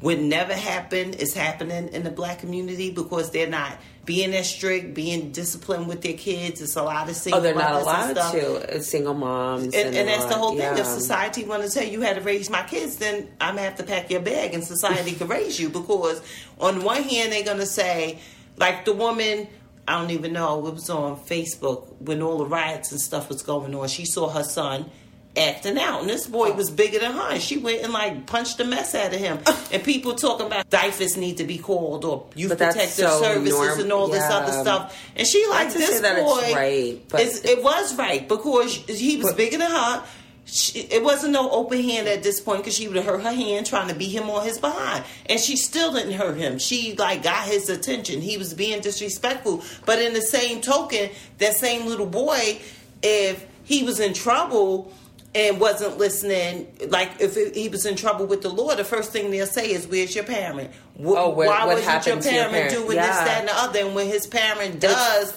would never happen is happening in the black community because they're not being as strict, being disciplined with their kids. It's a lot of single Oh, they're not and allowed to. uh, Single moms. And, and a that's the whole thing. If society want to tell you how to raise my kids, then I'm gonna have to pack your bag, and society can raise you. Because on one hand, they're gonna say, like the woman, I don't even know, it was on Facebook when all the riots and stuff was going on. She saw her son acting out, and this boy oh. was bigger than her. And she went and like punched the mess out of him. and people talking about DYFS need to be called or youth But protective so services norm- and all this other stuff. And she like this boy. it's right, but is- it was right because he was But- bigger than her. She, it wasn't no open hand at this point because she would have hurt her hand trying to beat him on his behind, and she still didn't hurt him. She like got his attention. He was being disrespectful, but in the same token, that same little boy, if he was in trouble and wasn't listening, like if it, he was in trouble with the law, the first thing they'll say is, "Where's your parent? Oh, what- Why what wasn't your to your parent, parent?" doing this, that, and the other?" And when his parent does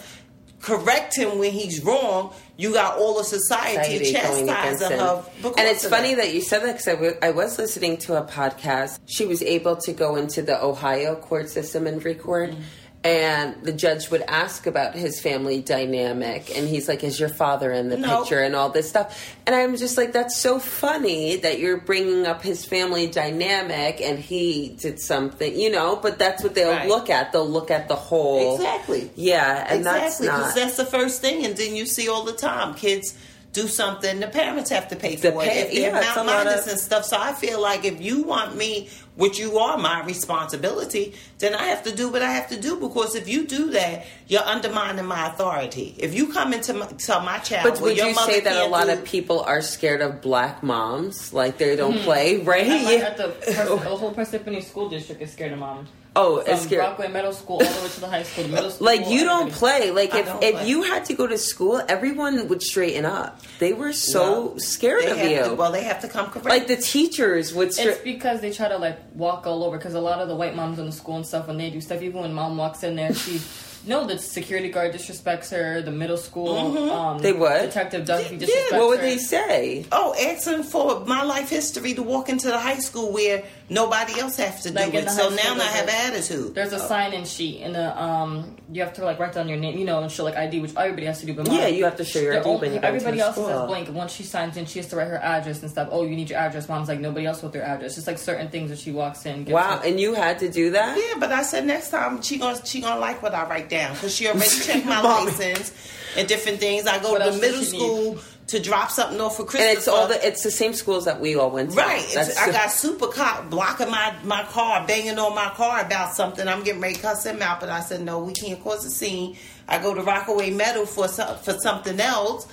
correct him when he's wrong, you got all of society, society chastising him. her. And it's funny that. that you said that because I, w- I was listening to a podcast. She was able to go into the Ohio court system and record. Mm-hmm. And the judge would ask about his family dynamic, and he's like, "Is your father in the No. picture?" and all this stuff. And I'm just like, "That's so funny that you're bringing up his family dynamic, and he did something, you know." But that's what they'll Right. look at. They'll look at the whole. Exactly. Yeah, and exactly, because that's the first thing, and then you see all the time kids do something, the parents have to pay for it if they're yeah, it's a not lot of- and stuff. So I feel like if you want me, which you are my responsibility, then I have to do what I have to do because if you do that, you're undermining my authority. If you come into my, tell my child, But well, would your you say that a lot do- of people are scared of black moms? Like they don't hmm. play, right? At, my, Yeah. at the, the whole Parsippany school district is scared of moms. Oh, From it's scared. Brockway Middle School all the way to the high school. The middle school. Like you don't play. Like if don't if play. you had to go to school, everyone would straighten up. They were so Well, scared of you. To, well, they have to come correct. like the teachers would. It's Stra- because they try to like walk all over. Because a lot of the white moms in the school and stuff, when they do stuff, even when mom walks in there, she. No, the security guard disrespects her. The middle school, um, Mm-hmm. They would? Detective Duffy Yeah, disrespects what would her. they say? Oh, asking for my life history to walk into the high school where nobody else has to Like do it. So now I have there's attitude. There's a sign-in sheet, and the um, you have to like write down your name, you know, and show like ID, which everybody has to do. But mom, Yeah, you have to show your they're ID all- when you go Everybody else school. says blank. Once she signs in, she has to write her address and stuff. Oh, you need your address. Mom's like nobody else with their address. Just like certain things that she walks in. gives Wow, her. and you had to do that? Yeah, but I said next time she gonna she gonna like what I write down because she already checked my Mommy. license and different things. I go What to the middle she school to drop something off for Christmas. And it's all the it's the same schools that we all went to. Right. It's- That's I got super cop blocking my, my car, banging on my car about something. I'm getting ready to cuss him out, but I said, no, we can't cause a scene. I go to Rockaway Meadow for, some, for something else.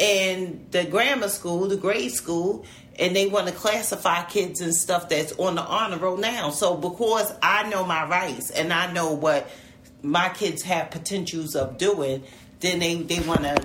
And the grammar school, the grade school, and they want to classify kids and stuff that's on the honor roll now. So because I know my rights and I know what my kids have potentials of doing, then they, they want to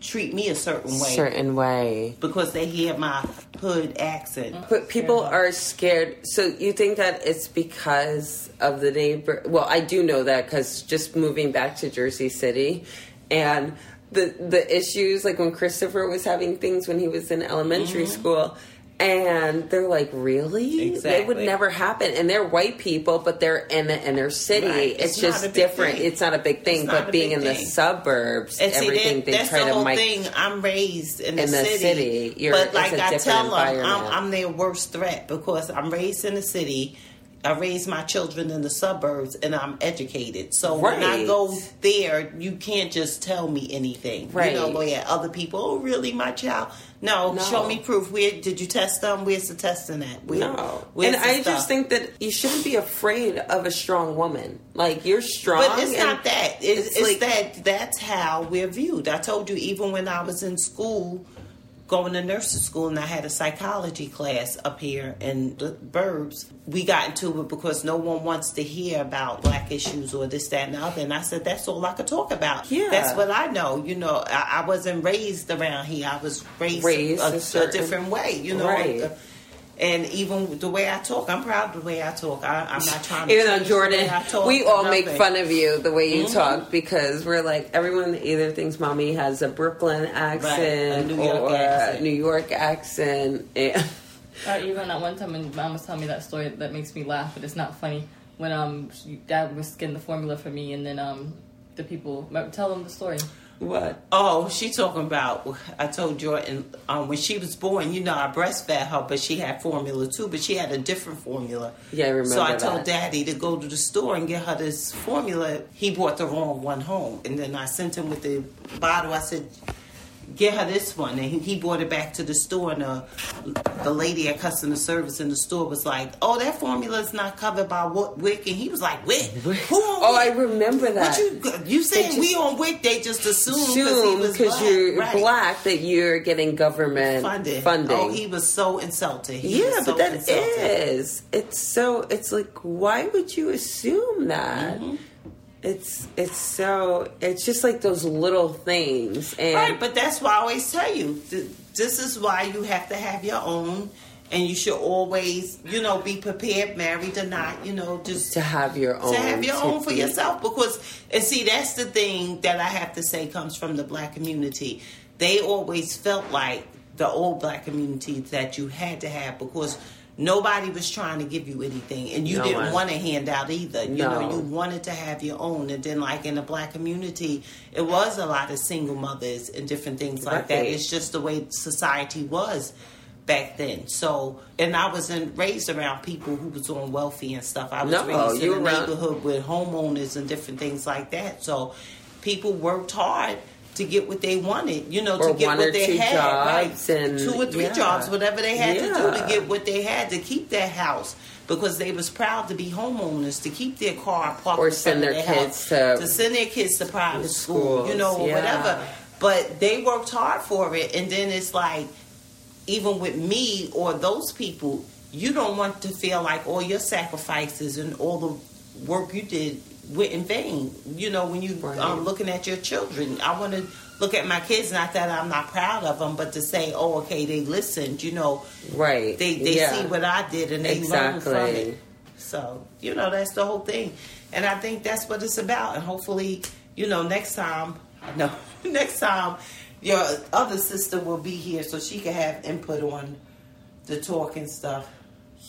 treat me a certain way certain way. because they hear my hood accent. But people are scared. So you think that it's because of the neighbor? Well, I do know that because just moving back to Jersey City, and the the issues like when Christopher was having things when he was in elementary mm-hmm. school, and they're like, really? It would never happen. And they're white people, but they're in the, inner city. Right. It's, It's just different. thing. It's not a big thing. But being in the suburbs, And see, everything that, they that's try the to whole mic. thing. I'm raised in the, In the city, city, you're- but like a I different tell them, I'm. I'm their worst threat because I'm raised in the city. I raised my children in the suburbs, and I'm educated. So when I go there, you can't just tell me anything. Right. You know, where other people, oh, really, my child? No, No. show me proof. Where did you test them? Where's the testing at? Where, No. And I stuff? just think that you shouldn't be afraid of a strong woman. Like, you're strong. But it's not that. It's, it's it's, like- that that's how we're viewed. I told you even when I was in school, going to nursing school, and I had a psychology class up here in the burbs. We got into it because no one wants to hear about black issues or this, that, and the other. And I said that's all I could talk about. Yeah. that's what I know. You know, I, I wasn't raised around here. I was raised, Raised a, a a different way. You know. Right. Uh, And even the way I talk, I'm proud of the way I talk. I, I'm not trying to. Even though change the Jordan, way I talk, we all make fun of you the way you Mhm. talk because we're like everyone either thinks mommy has a Brooklyn accent New York or accent. a New York accent. And Or even that one time when mom was telling me that story that makes me laugh, but it's not funny. When um she, dad was getting the formula for me, and then um the people tell them the story. What? Oh, she talking about. I told Jordan um, when she was born. You know, I breastfed her, but she had formula too. But she had a different formula. Yeah, I remember So I told. Daddy to go to the store and get her this formula. He brought the wrong one home, and then I sent him with the bottle. I said, "Get her this one," and he, brought it back to the store. And uh, the lady at customer service in the store was like, "Oh, that formula is not covered by what WIC," and he was like, "WIC? Who on Oh, I remember that. What you you saying we on WIC? They just assume because because you're Right. black that you're getting government funded. funding. Oh, he was so insulted. He yeah, so but that insulted. is. It's so. It's like, why would you assume that? Mm-hmm. It's it's so. It's just like those little things, and Right, but that's why I always tell you. th- This is why you have to have your own, and you should always, you know, be prepared, married or not. You know, just to have your own. to have your own for yourself because and see that's the thing that I have to say comes from the black community. They always felt like the old black community that you had to have because nobody was trying to give you anything and you No didn't one. want a handout either. You No. know, you wanted to have your own and then like in the black community it was a lot of single mothers and different things like that. It's just the way society was back then. So, and I wasn't raised around people who was on wealthy and stuff. I was No, raised in a neighborhood with homeowners and different things like that. So, people worked hard to get what they wanted. You know, Or to get what they had. jobs right? and- two or three yeah. jobs, whatever they had to do to get what they had to keep their house. Because they was proud to be homeowners, to keep their car parked Or send their their kids house, to- to send their kids to private school, you know, or yeah. whatever. But they worked hard for it, and then it's like even with me or those people, you don't want to feel like all your sacrifices and all the work you did went in vain. You know, when you Right. um, looking at your children, I want to look at my kids. Not that I'm not proud of them, but to say, oh, okay, they listened. You know, right. they they yeah. see what I did and they learn from Exactly. it. So you know, that's the whole thing, and I think that's what it's about. And hopefully, you know, next time, no, next time, your other sister will be here so she can have input on the talk and stuff.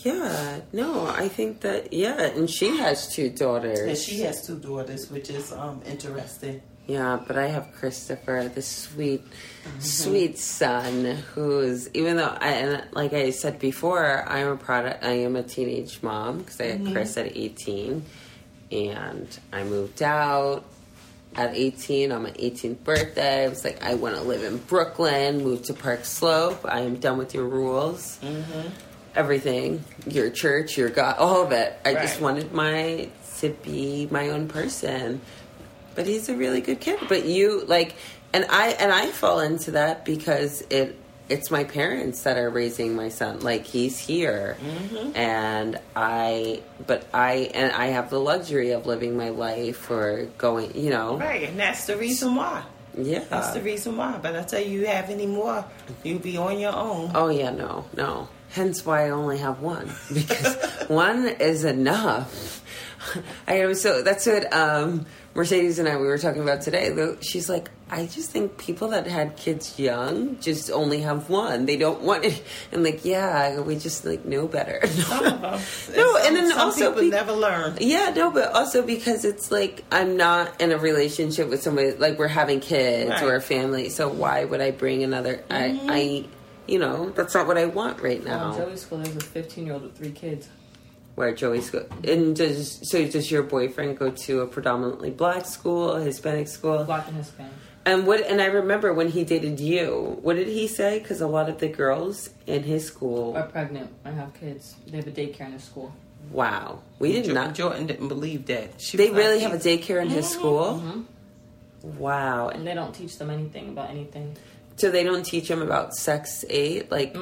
Yeah, no, I think that yeah, and she has two daughters. And she has two daughters, which is um interesting. Yeah, but I have Christopher, the sweet, Mm-hmm. sweet son, who's even though I and like I said before, I'm a product. I am a teenage mom because I had Mm-hmm. Chris at 18, and I moved out at 18 on my 18th birthday. I was like, I want to live in Brooklyn, move to Park Slope. I am done with your rules. Mm-hmm. Everything, your church, your God, all of it. I just wanted my to be my own person but he's a really good kid. But you like, and I and I fall into that because it it's my parents that are raising my son. Like he's here, mm-hmm. and I but I and I have the luxury of living my life or going, you know, Right, and that's the reason why. yeah. That's the reason why. But I tell you, you have any more, you'll be on your own. Oh yeah, no, no. Hence why I only have one because one is enough. I am so that's what um, Mercedes and I we were talking about today. She's like, I just think people that had kids young just only have one. They don't want it. And like, yeah, we just like know better. Some of us. No, some, and then some also people be- never learn. Yeah, no, but also because it's like I'm not in a relationship with somebody like we're having kids Right. or a family. So why would I bring another? I, I, you know, that's not what I want right Now, now. in Joey's school, there's a 15 year old with three kids. Where Joey's go, and does so? Does your boyfriend go to a predominantly black school, a Hispanic school? Black and Hispanic. And what? And I remember when he dated you. What did he say? Because a lot of the girls in his school. Are pregnant and have kids. They have a daycare in his school. Wow, we did Jo- not. Jordan didn't believe that. She They really like, have a daycare in his school. Mhm. Wow, And they don't teach them anything about anything. So they don't teach them about sex eight, like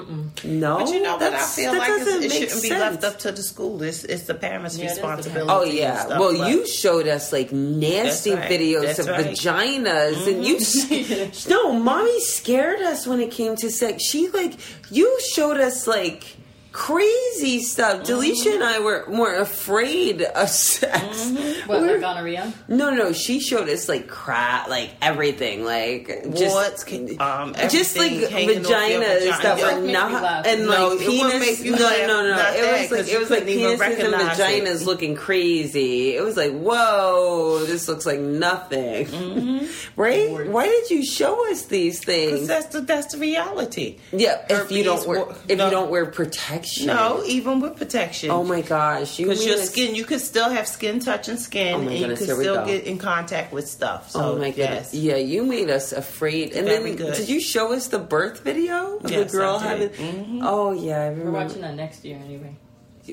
no. But you know what? I feel like it's, it shouldn't be left up to the school. It's, it's the parents' Yeah, it is the responsibility. Oh yeah. stuff, well, you showed us like nasty right. videos That's of right. Mm-hmm. vaginas, and you. no, mommy scared us when it came to sex. She like you showed us like crazy stuff. Mm-hmm. Delisha and I were more afraid of sex. Mm-hmm. What, We like gonorrhea? no, no, she showed us like crap, like everything, like just Warts, can- um, just like everything hanging off your vaginas that were not and No, like penis. no, no, no, no. It was like 'cause it was like couldn't penises and vaginas it. looking crazy. It was like, whoa, this looks like nothing, right? Lord. Why did you show us these Mm-hmm. 'Cause things? that's the that's the reality. Yeah, if you don't wear wa- if no. you don't wear protection. No, even with protection. Oh my gosh, Because mean your skin, you could still have skin touching skin, Oh my and goodness, you could still get in contact with stuff. So, Oh my goodness! yes. Yeah, you made us afraid. And Very then, good. did you show us the birth video of Yes, the girl I did. having? Mm-hmm. Oh yeah, I We're watching that next year anyway.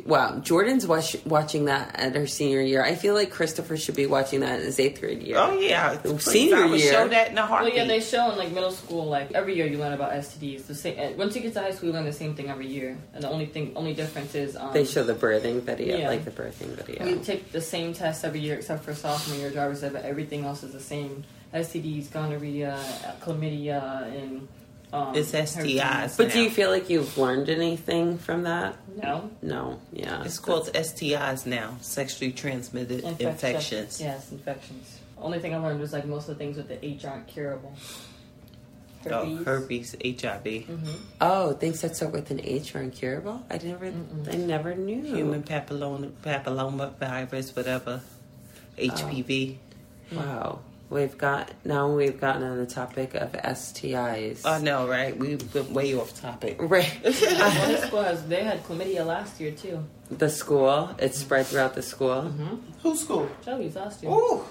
Wow, Jordan's watch, watching that at her senior year. I feel like Christopher should be watching that in his eighth grade year. Oh yeah, Please, Senior I would year. show that in a Well, yeah, they show in like middle school, like every year you learn about STDs. The same. uh, Once you get to high school, you learn the same thing every year, and the only thing, only difference is um, They show the birthing video, Yeah. like the birthing video. We take the same test every year except for sophomore year driver's ed, but everything else is the same. STDs, gonorrhea, chlamydia, and um, It's herpes. STIs. but do you feel like you've learned anything from that? No. No. Yeah. It's called STIs now, sexually transmitted Infection- infections. Yes, infections. Only thing I learned was like most of the things with the H aren't curable. Oh, herpes, HIV, Mm-hmm. Oh, things that start with an H are incurable. I never. I never knew. human papilloma, papilloma virus, whatever, HPV. Wow. We've got now. We've gotten on the topic of STIs. I know, right? We went way off topic. right. Well, this school has, they had chlamydia last year too. the school. It spread throughout the school. Mm-hmm. Who's school? Joey's last year. Ooh, oh.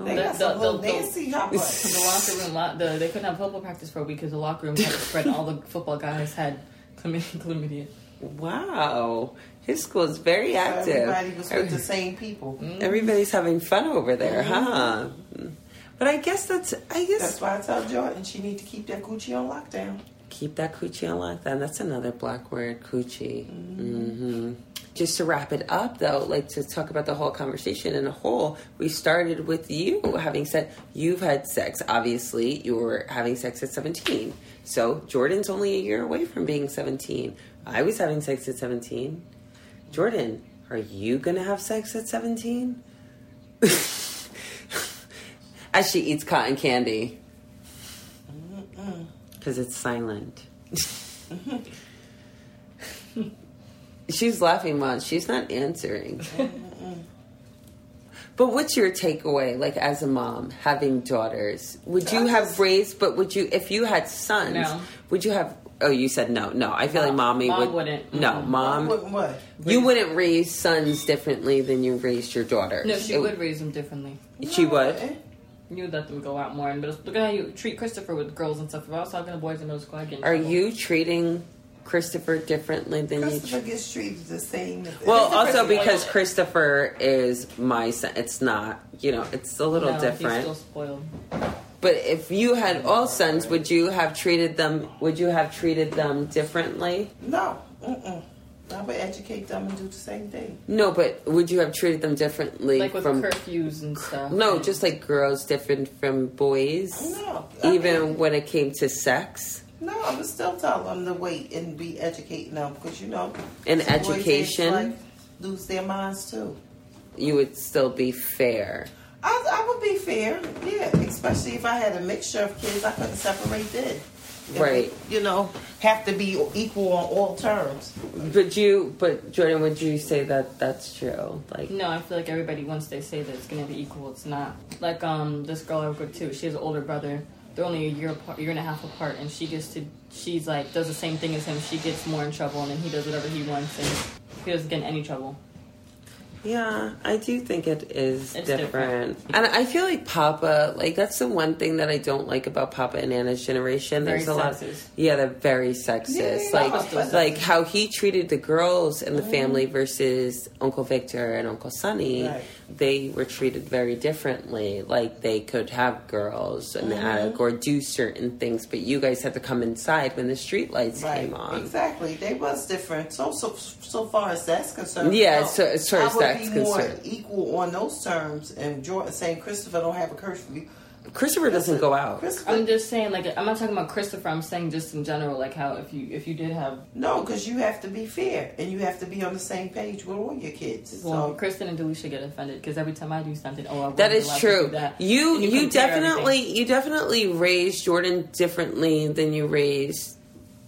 they The- got the- some little the- Nancy hot the locker room, lo- the, they couldn't have football practice for a week because the locker room had spread. All the football guys had chlamydia. chlamydia. Wow. His school is very active. Everybody was with the same people. Mm-hmm. Everybody's having fun over there, mm-hmm. huh? Mm-hmm. But I guess that's. I guess That's why I tell Jordan she need to keep that coochie on lockdown. keep that coochie on lockdown. That's another black word, coochie. hmm Just to wrap it up, though, like to talk about the whole conversation in a whole, we started with you having said you've had sex. Obviously, you were having sex at 17. So Jordan's only a year away from being 17. I was having sex at 17. Jordan, are you gonna have sex at 17? As she eats cotton candy. Because it's silent. She's laughing, Mom. She's not answering. but what's your takeaway, like as a mom, having daughters? Would you have raised, but would you, if you had sons, No. would you have, oh, you said no. No, I feel like mommy Mom would. wouldn't. No, mm-hmm. mom. What? what? You wouldn't raise sons differently than you raised your daughters. No, she It- would raise them differently. She would. Eh? You would let them go out more, and but look at how you treat Christopher with girls and stuff. If I was talking to boys in middle school, I'd get Are trouble. you treating Christopher differently than you? Christopher gets treated the same. as- Well, also because. Christopher is my son. It's not, you know, it's a little no, different. He's still spoiled. But if you had all sons, would you have treated them? Would you have treated them differently? no, mm-mm. I would educate them and do the same thing. No, but would you have treated them differently Like with from? curfews and stuff. No, just like girls different from boys. No, I Even mean- when it came to sex No, I would still tell them to wait and be educating them because you know, and some boys in education, life lose their minds too. you would still be fair. I, I would be fair, yeah. Especially if I had a mixture of kids, I couldn't separate then. It Right. would, you know, have to be equal on all terms. But you, but Jordan, would you say that that's true? Like, No, I feel like everybody once they say that it's gonna be equal, it's not. Like um, this girl I work with too. She has an older brother. They're only a year apart, year and a half apart, and she gets to. She's like does the same thing as him. She gets more in trouble, and then he does whatever he wants, and he doesn't get in any trouble. Yeah, I do think it is different. different. And I feel like Papa, like that's the one thing that I don't like about Papa and Anna's generation. Very There's a lot sexist. Yeah, they're very sexist. Yeah, like like how he treated the girls in the mm. family versus Uncle Victor and Uncle Sonny. Right. They were treated very differently. Like they could have girls in the attic or do certain things, but you guys had to come inside when the street lights Right, came on. exactly. They was different. So so so far as that's concerned. Yeah, no, so- as far as would that's be more concerned. equal on those terms. And Jordan saying Christopher don't have a curfew. Christopher doesn't go out. Christopher, I'm just saying, like, I'm not talking about Christopher. I'm saying just in general, like how if you if you did have no, because you have to be fair and you have to be on the same page with all your kids. well, so Kristen and Delisha get offended because every time I do something, oh, I That is allowed to true. do that. You And you, compare definitely everything. you definitely raised Jordan differently than you raised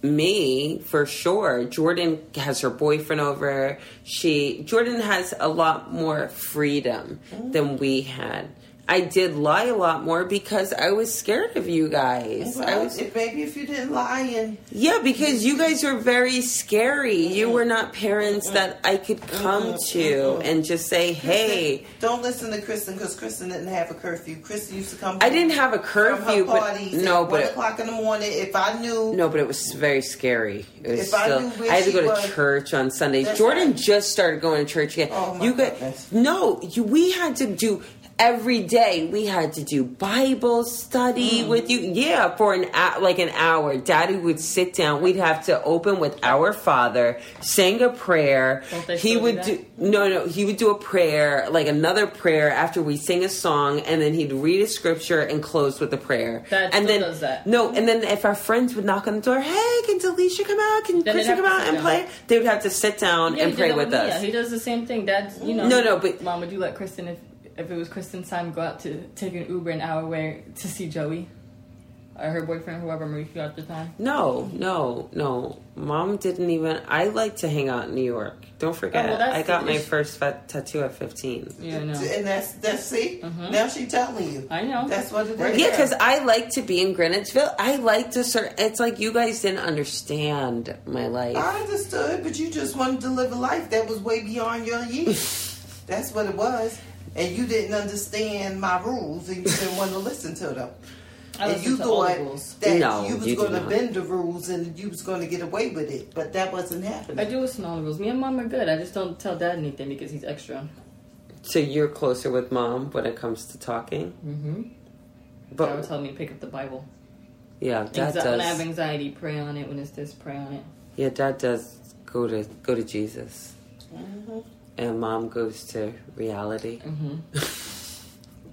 me for sure. Jordan has her boyfriend over. She Jordan has a lot more freedom mm. than we had. I did lie a lot more because I was scared of you guys. I was if, maybe if you didn't lie and yeah, because you guys were very scary. You were not parents that I could come to and just say, "Hey, don't listen to Kristen because Kristen didn't have a curfew. Kristen used to come. I didn't have a curfew, but no, but one o'clock in the morning. If I knew, No, but it was very scary. It was If I I had to go to was- church on Sundays. Jordan right. just started going to church again. Oh, my you got goodness. no. You, we had to do every day. We had to do Bible study Mm. with you. Yeah, for an like an hour. Daddy would sit down. We'd have to open with Our Father, sing a prayer. He still do would do no, no. He would do a prayer, like another prayer after we sing a song, and then he'd read a scripture and close with a prayer. Dad and then does that. no, and then if our friends would knock on the door, hey, can Delisha come out? Can Then come out and down. play? They would have to sit down Yeah, and pray that with us. Yeah, he does the same thing. Dad's, you know. No, no, but- mom, would you let Kristen if if it was Kristen's time go out to take an Uber an hour away to see Joey or her boyfriend, whoever Mauricio at the time? no, no, no. Mom didn't even. I like to hang out in New York. Don't forget, Oh, well, I got the my first fat tattoo at 15. Yeah, I know. and that's that's see. Mm-hmm. Now she telling you. I know. That's what it is. Yeah, because I like to be in Greenwich Village. I like to sort. It's like you guys didn't understand my life. I understood, but you just wanted to live a life that was way beyond your years. That's what it was. And you didn't understand my rules and you didn't want to listen to them. I and listen you to all the thought rules. that No, you was you do going to bend the rules and you was going to get away with it, but that wasn't happening. I do listen to all the rules. Me and mom are good. I just don't tell dad anything because he's extra. So you're closer with mom when it comes to talking. Mm-hmm. But Dad would tell me to pick up the Bible. yeah, dad Anxi- when I have anxiety, pray on it. When it's this, pray on it. Yeah, dad does go to go to Jesus, Mhm. And mom goes to reality. Mm-hmm.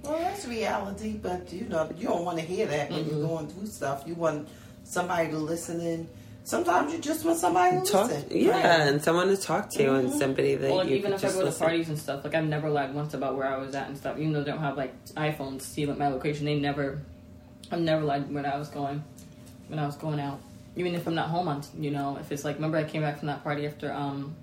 Well, that's reality, but you know, you don't want to hear that when you're going through stuff. You want somebody to listen and sometimes you just want somebody to Talk, listen. yeah, and someone to talk to, and somebody that Well, you even can if I just go to parties and stuff, like I've never lied once about where I was at and stuff. Even though they don't have like iPhones to see like my location, they never, I've never lied when I was going, when I was going out. Even if I'm not home on, you know, if it's like, remember I came back from that party after um,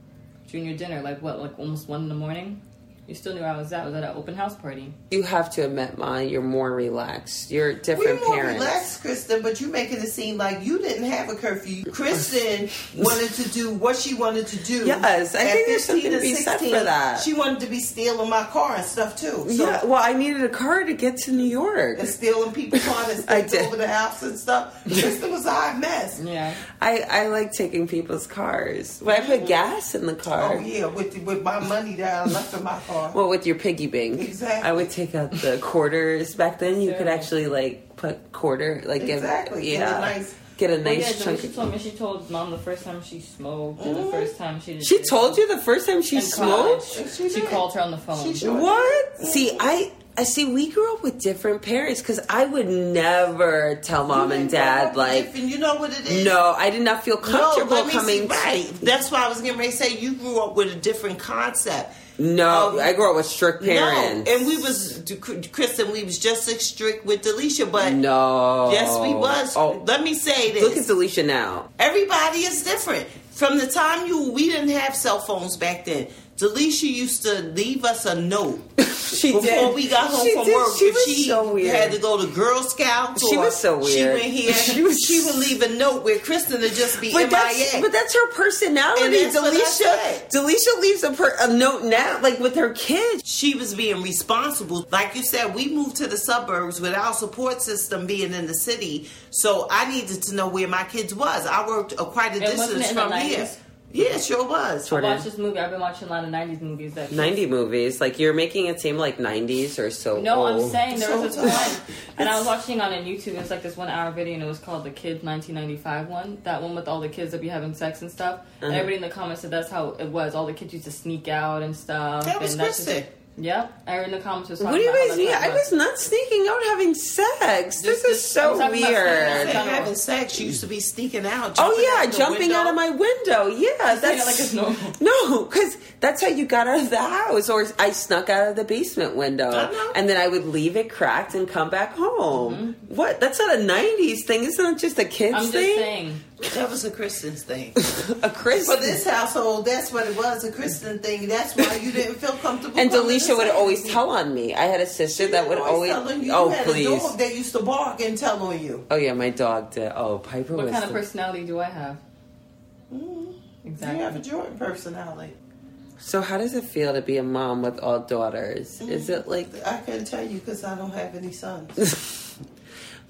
junior dinner, like what, like almost one in the morning. You still knew I was at. I was at an open house party. You have to admit, Ma, you're more relaxed. You're different We're more parents. relaxed, Kristen, but you're making it seem like you didn't have a curfew. Kristen wanted to do what she wanted to do. Yes, I think there's 15 something to and be said 16, for that. She wanted to be stealing my car and stuff too. So, yeah, well, I needed a car to get to New York. And stealing people's cars and I stuff did. over the house and stuff. Kristen was a hot mess. Yeah. I, I like taking people's cars. When I put mm. gas in the car. Oh yeah, with with my money that I left in my car. Well, with your piggy bank. Exactly. I would take out the quarters. Back then, you could actually like put quarter, like Exactly. give, Get a yeah, nice- get a Well, nice yeah, chunk. she told me. She told mom the first time she smoked, and the mm-hmm. first time she did. She told you the first time she smoked. She She, called her on the phone. She sure- What? See, I I see. We grew up with different parents because I would never tell mom and dad like, and you know what it is. no, I did not feel comfortable let me coming. See, right. That's why I was getting ready to say you grew up with a different concept. No, Um, I grew up with strict parents. No, and we was Kristen. We was just as strict with Delisha, but no. yes, we was. Oh, Let me say this: look at Delisha now. everybody is different. From the time you, we didn't have cell phones back then. Delisha used to leave us a note She before did. we got home She from did. work. She if was she so weird. had to go to Girl Scouts, She or was so weird. She went here. She She, would leave a note where Kristen would just be But MIA. that's, but that's her personality. And that's what I Delisha. Delisha leaves a, per, a note now, like with her kids. she was being responsible. Like you said, we moved to the suburbs with our support system being in the city. So I needed to know where my kids was. I worked a, quite a And wasn't distance it in the from here. 90s? Yeah, it sure was. I Jordan. watched this movie. I've been watching a lot of '90s movies. That 90 movies. Like, you're making it seem like 90s or so No, old. I'm saying there was So this tough. one, and I was watching on a YouTube. It was like this one hour video, and it was called the Kids 1995 one. That one with all the kids that be having sex and stuff. Uh-huh. And everybody in the comments said that's how it was. All the kids used to sneak out and stuff. That was and that's just- Kristen. Yep, everyone in the comments was talking What do you guys mean? I was not sneaking out having sex. This Just- is just- so I'm talking about weird. sex. Having sex, you used to be sneaking out. Oh yeah, out jumping window. out of my window. Yeah, saying it that's like it's normal. No, because that's how you got out of the house, or I snuck out of the basement window, I know. and then I would leave it cracked and come back home. Mm-hmm. What? That's not a '90s thing. It's not just a kids I'm just thing. Saying. That was a Kristen's thing. a Chris For this household, that's what it was, a Christian thing. That's why you didn't feel comfortable. And coming Delisha would say always tell on me. I had a sister that would always. telling you, oh you had please. a dog that used to bark and tell on you. Oh yeah, my dog did. Oh Piper What was. kind of personality do I have? Mm-hmm. You Exactly. have a Jordan personality. So how does it feel to be a mom with all daughters? Is mm-hmm. it like? I couldn't tell you because I don't have any sons.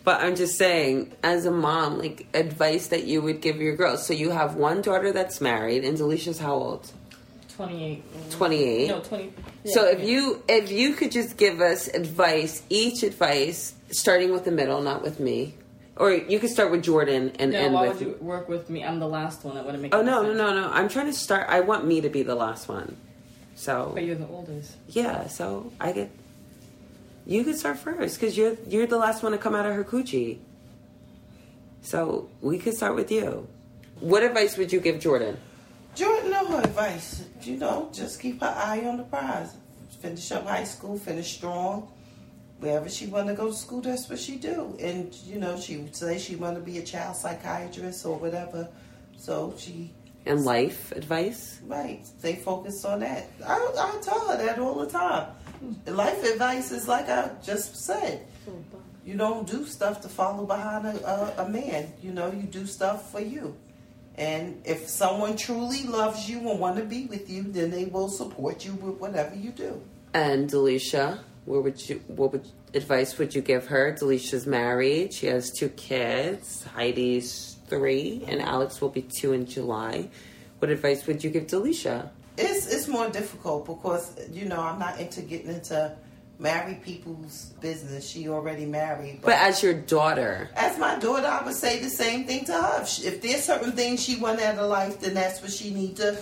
But I'm just saying, as a mom, like advice that you would give your girls. So you have one daughter that's married, and Delisha's how old? 28. 28. No, 20. So yeah, if you if you could just give us advice, each advice, starting with the middle, not with me, or you could start with Jordan and No, end why with. would you work with me? I'm the last one. That wouldn't make oh no no no no! I'm trying to start. I want me to be the last one. So But you're the oldest. yeah, so I get. You could start first because you're you're the last one to come out of her coochie. So we could start with you. What advice would you give Jordan? Jordan, no advice. You know, just keep her eye on the prize. Finish up high school, finish strong. Wherever she want to go to school, that's what she do. And you know, she would say she want to be a child psychiatrist or whatever. So she, And life advice? right, stay focused on that. I, I tell her that all the time. Life advice is like I just said. You don't do stuff to follow behind a, a, a man. You know, you do stuff for you. And if someone truly loves you and want to be with you, then they will support you with whatever you do. And Delisha, where would you what would advice would you give her? Delisha's married. She has two kids. Heidi's three, and Alex will be two in July. What advice would you give Delisha? It's it's more difficult because you know I'm not into getting into married people's business. She already married, But as your daughter, As my daughter, I would say the same thing to her. If, she, if there's certain things she want out of life, then that's what she need to.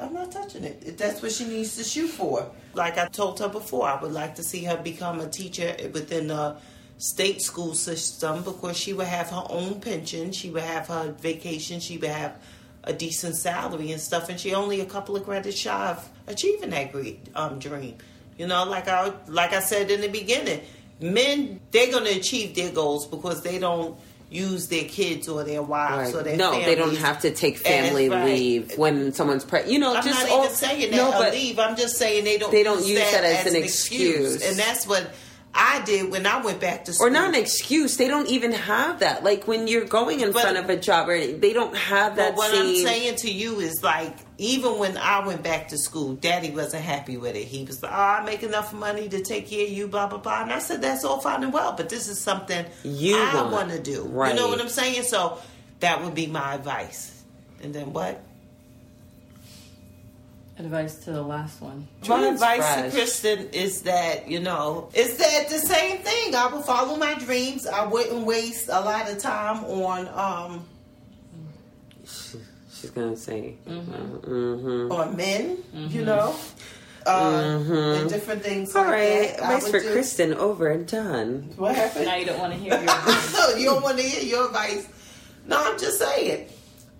I'm not touching it. If that's what she needs to shoot for. Like I told her before, I would like to see her become a teacher within the state school system because she would have her own pension, she would have her vacation, she would have a decent salary and stuff, and she only a couple of credits shy of achieving that great um, dream. You know, like I like I said in the beginning, men they're gonna achieve their goals because they don't use their kids or their wives or their no, they don't have to take family right. leave when someone's pregnant. You know, I'm just not all, even saying that no, leave. I'm just saying they don't. They don't use that as an excuse. excuse. and that's what I did when I went back to school. or not an excuse. They don't even have that. Like when you're going in But- front of a job, or they don't have that But what same. I'm saying to you is like, even when I went back to school, Daddy wasn't happy with it. He was like, "Oh, I make enough money to take care of you, blah blah blah." And I said, "That's all fine and well, but this is something You I want. to do. Right. You know what I'm saying? So that would be my advice. And then what? Advice to the last one. My advice fresh. to Kristen is that, you know, is that the same thing. I would follow my dreams. I wouldn't waste a lot of time on um She's gonna say, mm-hmm. on men, you know. uh, and different things. Mm-hmm. All like right, that. Advice for do- Kristen over and done. What happened? Now you don't want to hear your. no, you don't want to hear your advice. No, I'm just saying.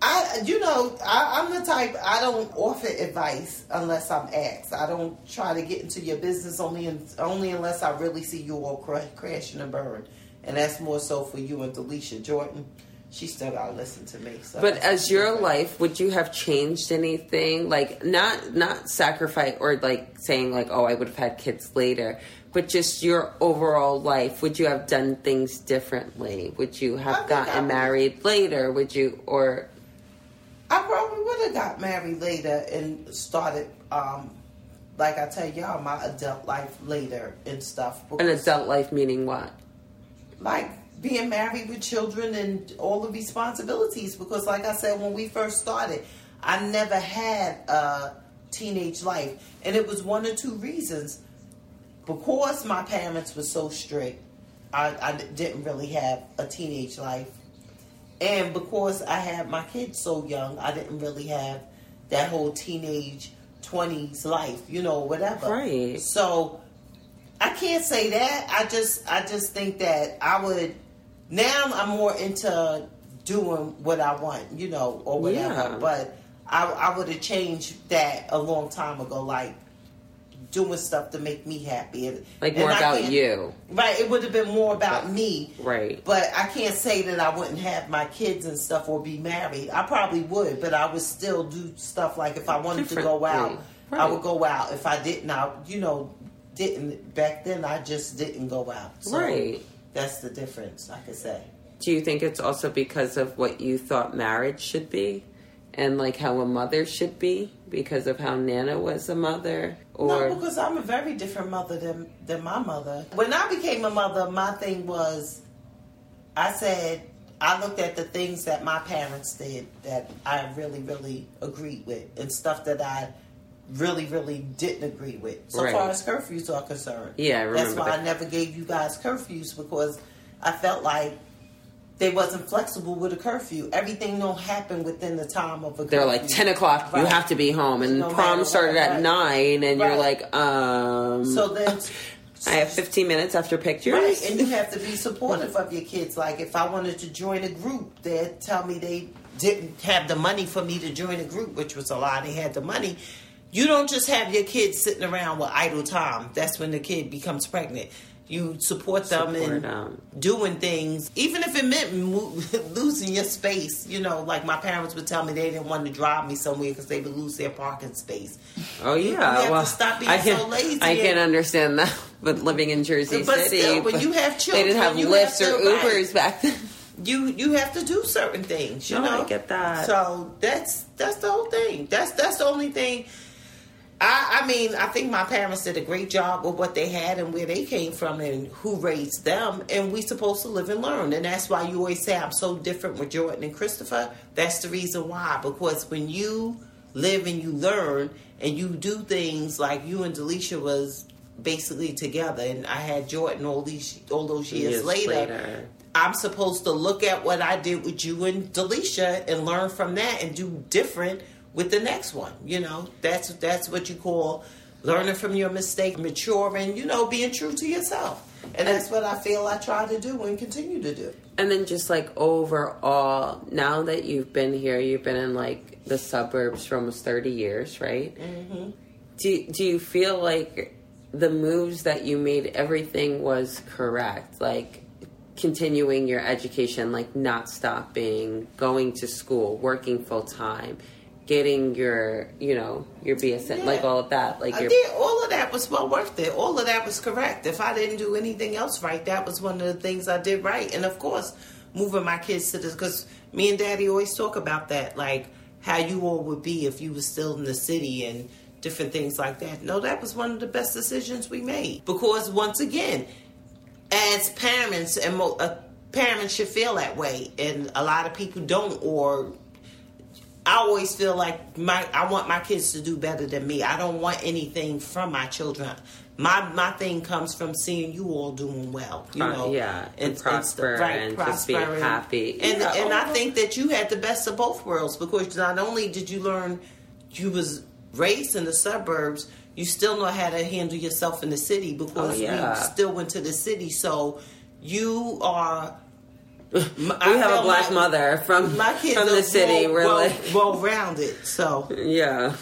I, you know, I, I'm the type. I don't offer advice unless I'm asked. I don't try to get into your business only, in, only unless I really see you all cra- crashing and burn. And that's more so for you and Delisha Jordan. She still gotta listen to me. So But as your life, would you have changed anything? Like not not sacrifice or like saying like, oh, I would have had kids later, but just your overall life. Would you have done things differently? Would you have gotten married later? Would you or I probably would have got married later and started, um, like I tell y'all, my adult life later and stuff. an adult life meaning what? like being married with children and all the responsibilities because like i said when we first started i never had a teenage life and it was one or two reasons because my parents were so strict i, I didn't really have a teenage life and because i had my kids so young i didn't really have that whole teenage 20s life you know whatever Right. so I can't say that. I just I just think that I would now I'm more into doing what I want, you know, or whatever. Yeah. But I I would have changed that a long time ago, like doing stuff to make me happy. And- Like more about you, Right. It would have been more about me. right? But I can't say that I wouldn't have my kids and stuff or be married. I probably would, but I would still do stuff like if I wanted to go out, Differently. I would go out. If I didn't, I you know didn't back then. I just didn't go out. So Right. That's the difference. I could say. Do you think it's also because of what you thought marriage should be, and like how a mother should be because of how Nana was a mother, or no, because I'm a very different mother than than my mother. When I became a mother, my thing was, I said I looked at the things that my parents did that I really, really agreed with, and stuff that I really, really didn't agree with. So Right. far as curfews are concerned, Yeah, I that's why that. I never gave you guys curfews because I felt like. They wasn't flexible with a curfew. Everything don't happen within the time of a. they're like ten o'clock, you have to be home, and No prom what, started at right. nine, and you're like, um, So then, I have fifteen minutes after pictures. Right, and you have to be supportive of your kids. Like if I wanted to join a group, they'd tell me they didn't have the money for me to join a group, which was a lie. They had the money. You don't just have your kids sitting around with idle time. That's when the kid becomes pregnant. You support them Support and them. doing things, even if it meant mo- losing your space. You know, like my parents would tell me they didn't want to drive me somewhere because they would lose their parking space. Oh yeah, you have to well, stop being I can, so lazy I can understand that, but living in Jersey But City, still, when you have they didn't have Lyfts have or. Ubers back then. you you have to do certain things. You No, I know, get that. So that's that's the whole thing. That's that's the only thing. I, I mean, I think my parents did a great job with what they had and where they came from and who raised them. And we supposed to live and learn. And that's why you always say I'm so different with Jordan and Christopher. That's the reason why. Because when you live and you learn and you do things like you and Delisha was basically together and I had Jordan all these all those years, Years later, later. I'm supposed to look at what I did with you and Delisha and learn from that and do different with the next one. You know, that's that's what you call learning from your mistake, maturing, you know, being true to yourself. And that's what I feel I try to do and continue to do. And then just like overall, now that you've been here, you've been in like the suburbs for almost thirty years, right? Mm-hmm. Do Do you feel like the moves that you made, everything was correct? Like continuing your education, like not stopping, going to school, working full time, getting your, you know, your BSN, Yeah. like all of that, like I your did. All of that was well worth it. All of that was correct. If I didn't do anything else right, that was one of the things I did right. And of course, moving my kids to this because me and Daddy always talk about that, like how you all would be if you were still in the city and different things like that. No, that was one of the best decisions we made because once again, as parents, and mo- uh, parents should feel that way, and a lot of people don't, or I always feel like my I want my kids to do better than me. I don't want anything from my children. My my thing comes from seeing you all doing well, you Pro- know, yeah, and st- prosper and just be prosper and- happy. And Yeah, and I think that you had the best of both worlds because not only did you learn you was raised in the suburbs, you still know how to handle yourself in the city because Oh, yeah. we still went to the city. So you are. We have a black mother from My kids from the city. well, We're well, like, well rounded. So yeah,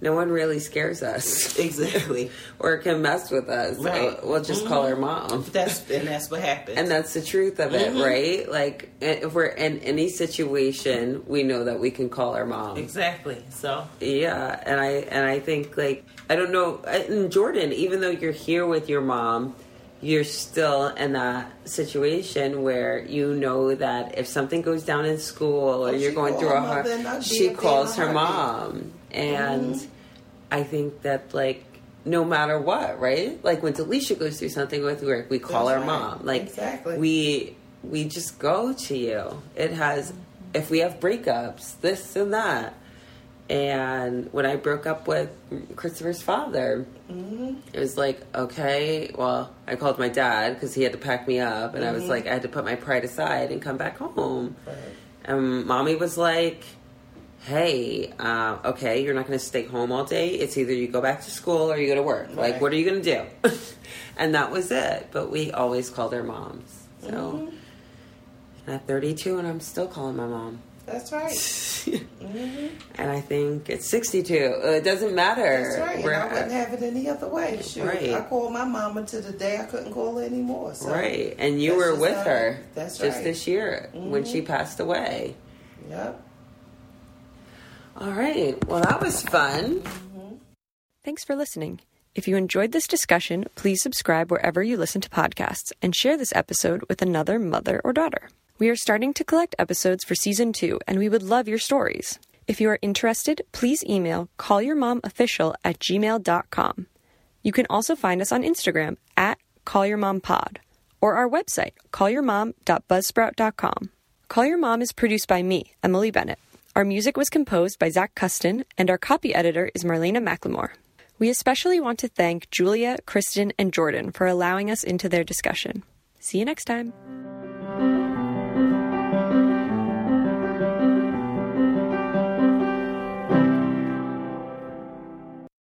no one really scares us exactly. or can mess with us. Right. We'll, we'll just call her mom. That's and that's what happened. And that's the truth of Mm-hmm. it, right? Like, if we're in any situation, we know that we can call our mom. exactly. So Yeah, and I and I think like I don't know in Jordan, even though you're here with your mom, you're still in that situation where you know that if something goes down in school or you're going through a hard, she calls her mom, and Mm-hmm. I think that like no matter what, right? Like when Delisha goes through something with work, we call That's our right. mom. Like Exactly. we we just go to you. It has if we have breakups, this and that. And when I broke up with Christopher's father, mm-hmm. it was like, okay, well, I called my dad because he had to pack me up, and I was mm-hmm. like, I had to put my pride aside and come back home. And mommy was like, hey, uh, okay, you're not going to stay home all day. It's either you go back to school or you go to work. Like, what are you going to do? and that was it. But we always called our moms. So mm-hmm. at 32, and I'm still calling my mom. That's right. Mm-hmm. And I think it's 62. Uh, It doesn't matter. That's right. And We're- I wouldn't have it any other way. Sure. Right. I called my mama to the day I couldn't call her anymore. So right. And you were with how- her That's just right. this year when she mm-hmm. passed away. Yep. All right. Well, that was fun. Mm-hmm. Thanks for listening. If you enjoyed this discussion, please subscribe wherever you listen to podcasts and share this episode with another mother or daughter. We are starting to collect episodes for season two, and we would love your stories. If you are interested, please email callyourmomofficial at gmail.com. You can also find us on Instagram at callyourmompod or our website, callyourmom.buzzsprout.com. Call Your Mom is produced by me, Emily Bennett. Our music was composed by Zach Custon, and our copy editor is Marlena McLemore. We especially want to thank Julia, Kristen, and Jordan for allowing us into their discussion. See you next time.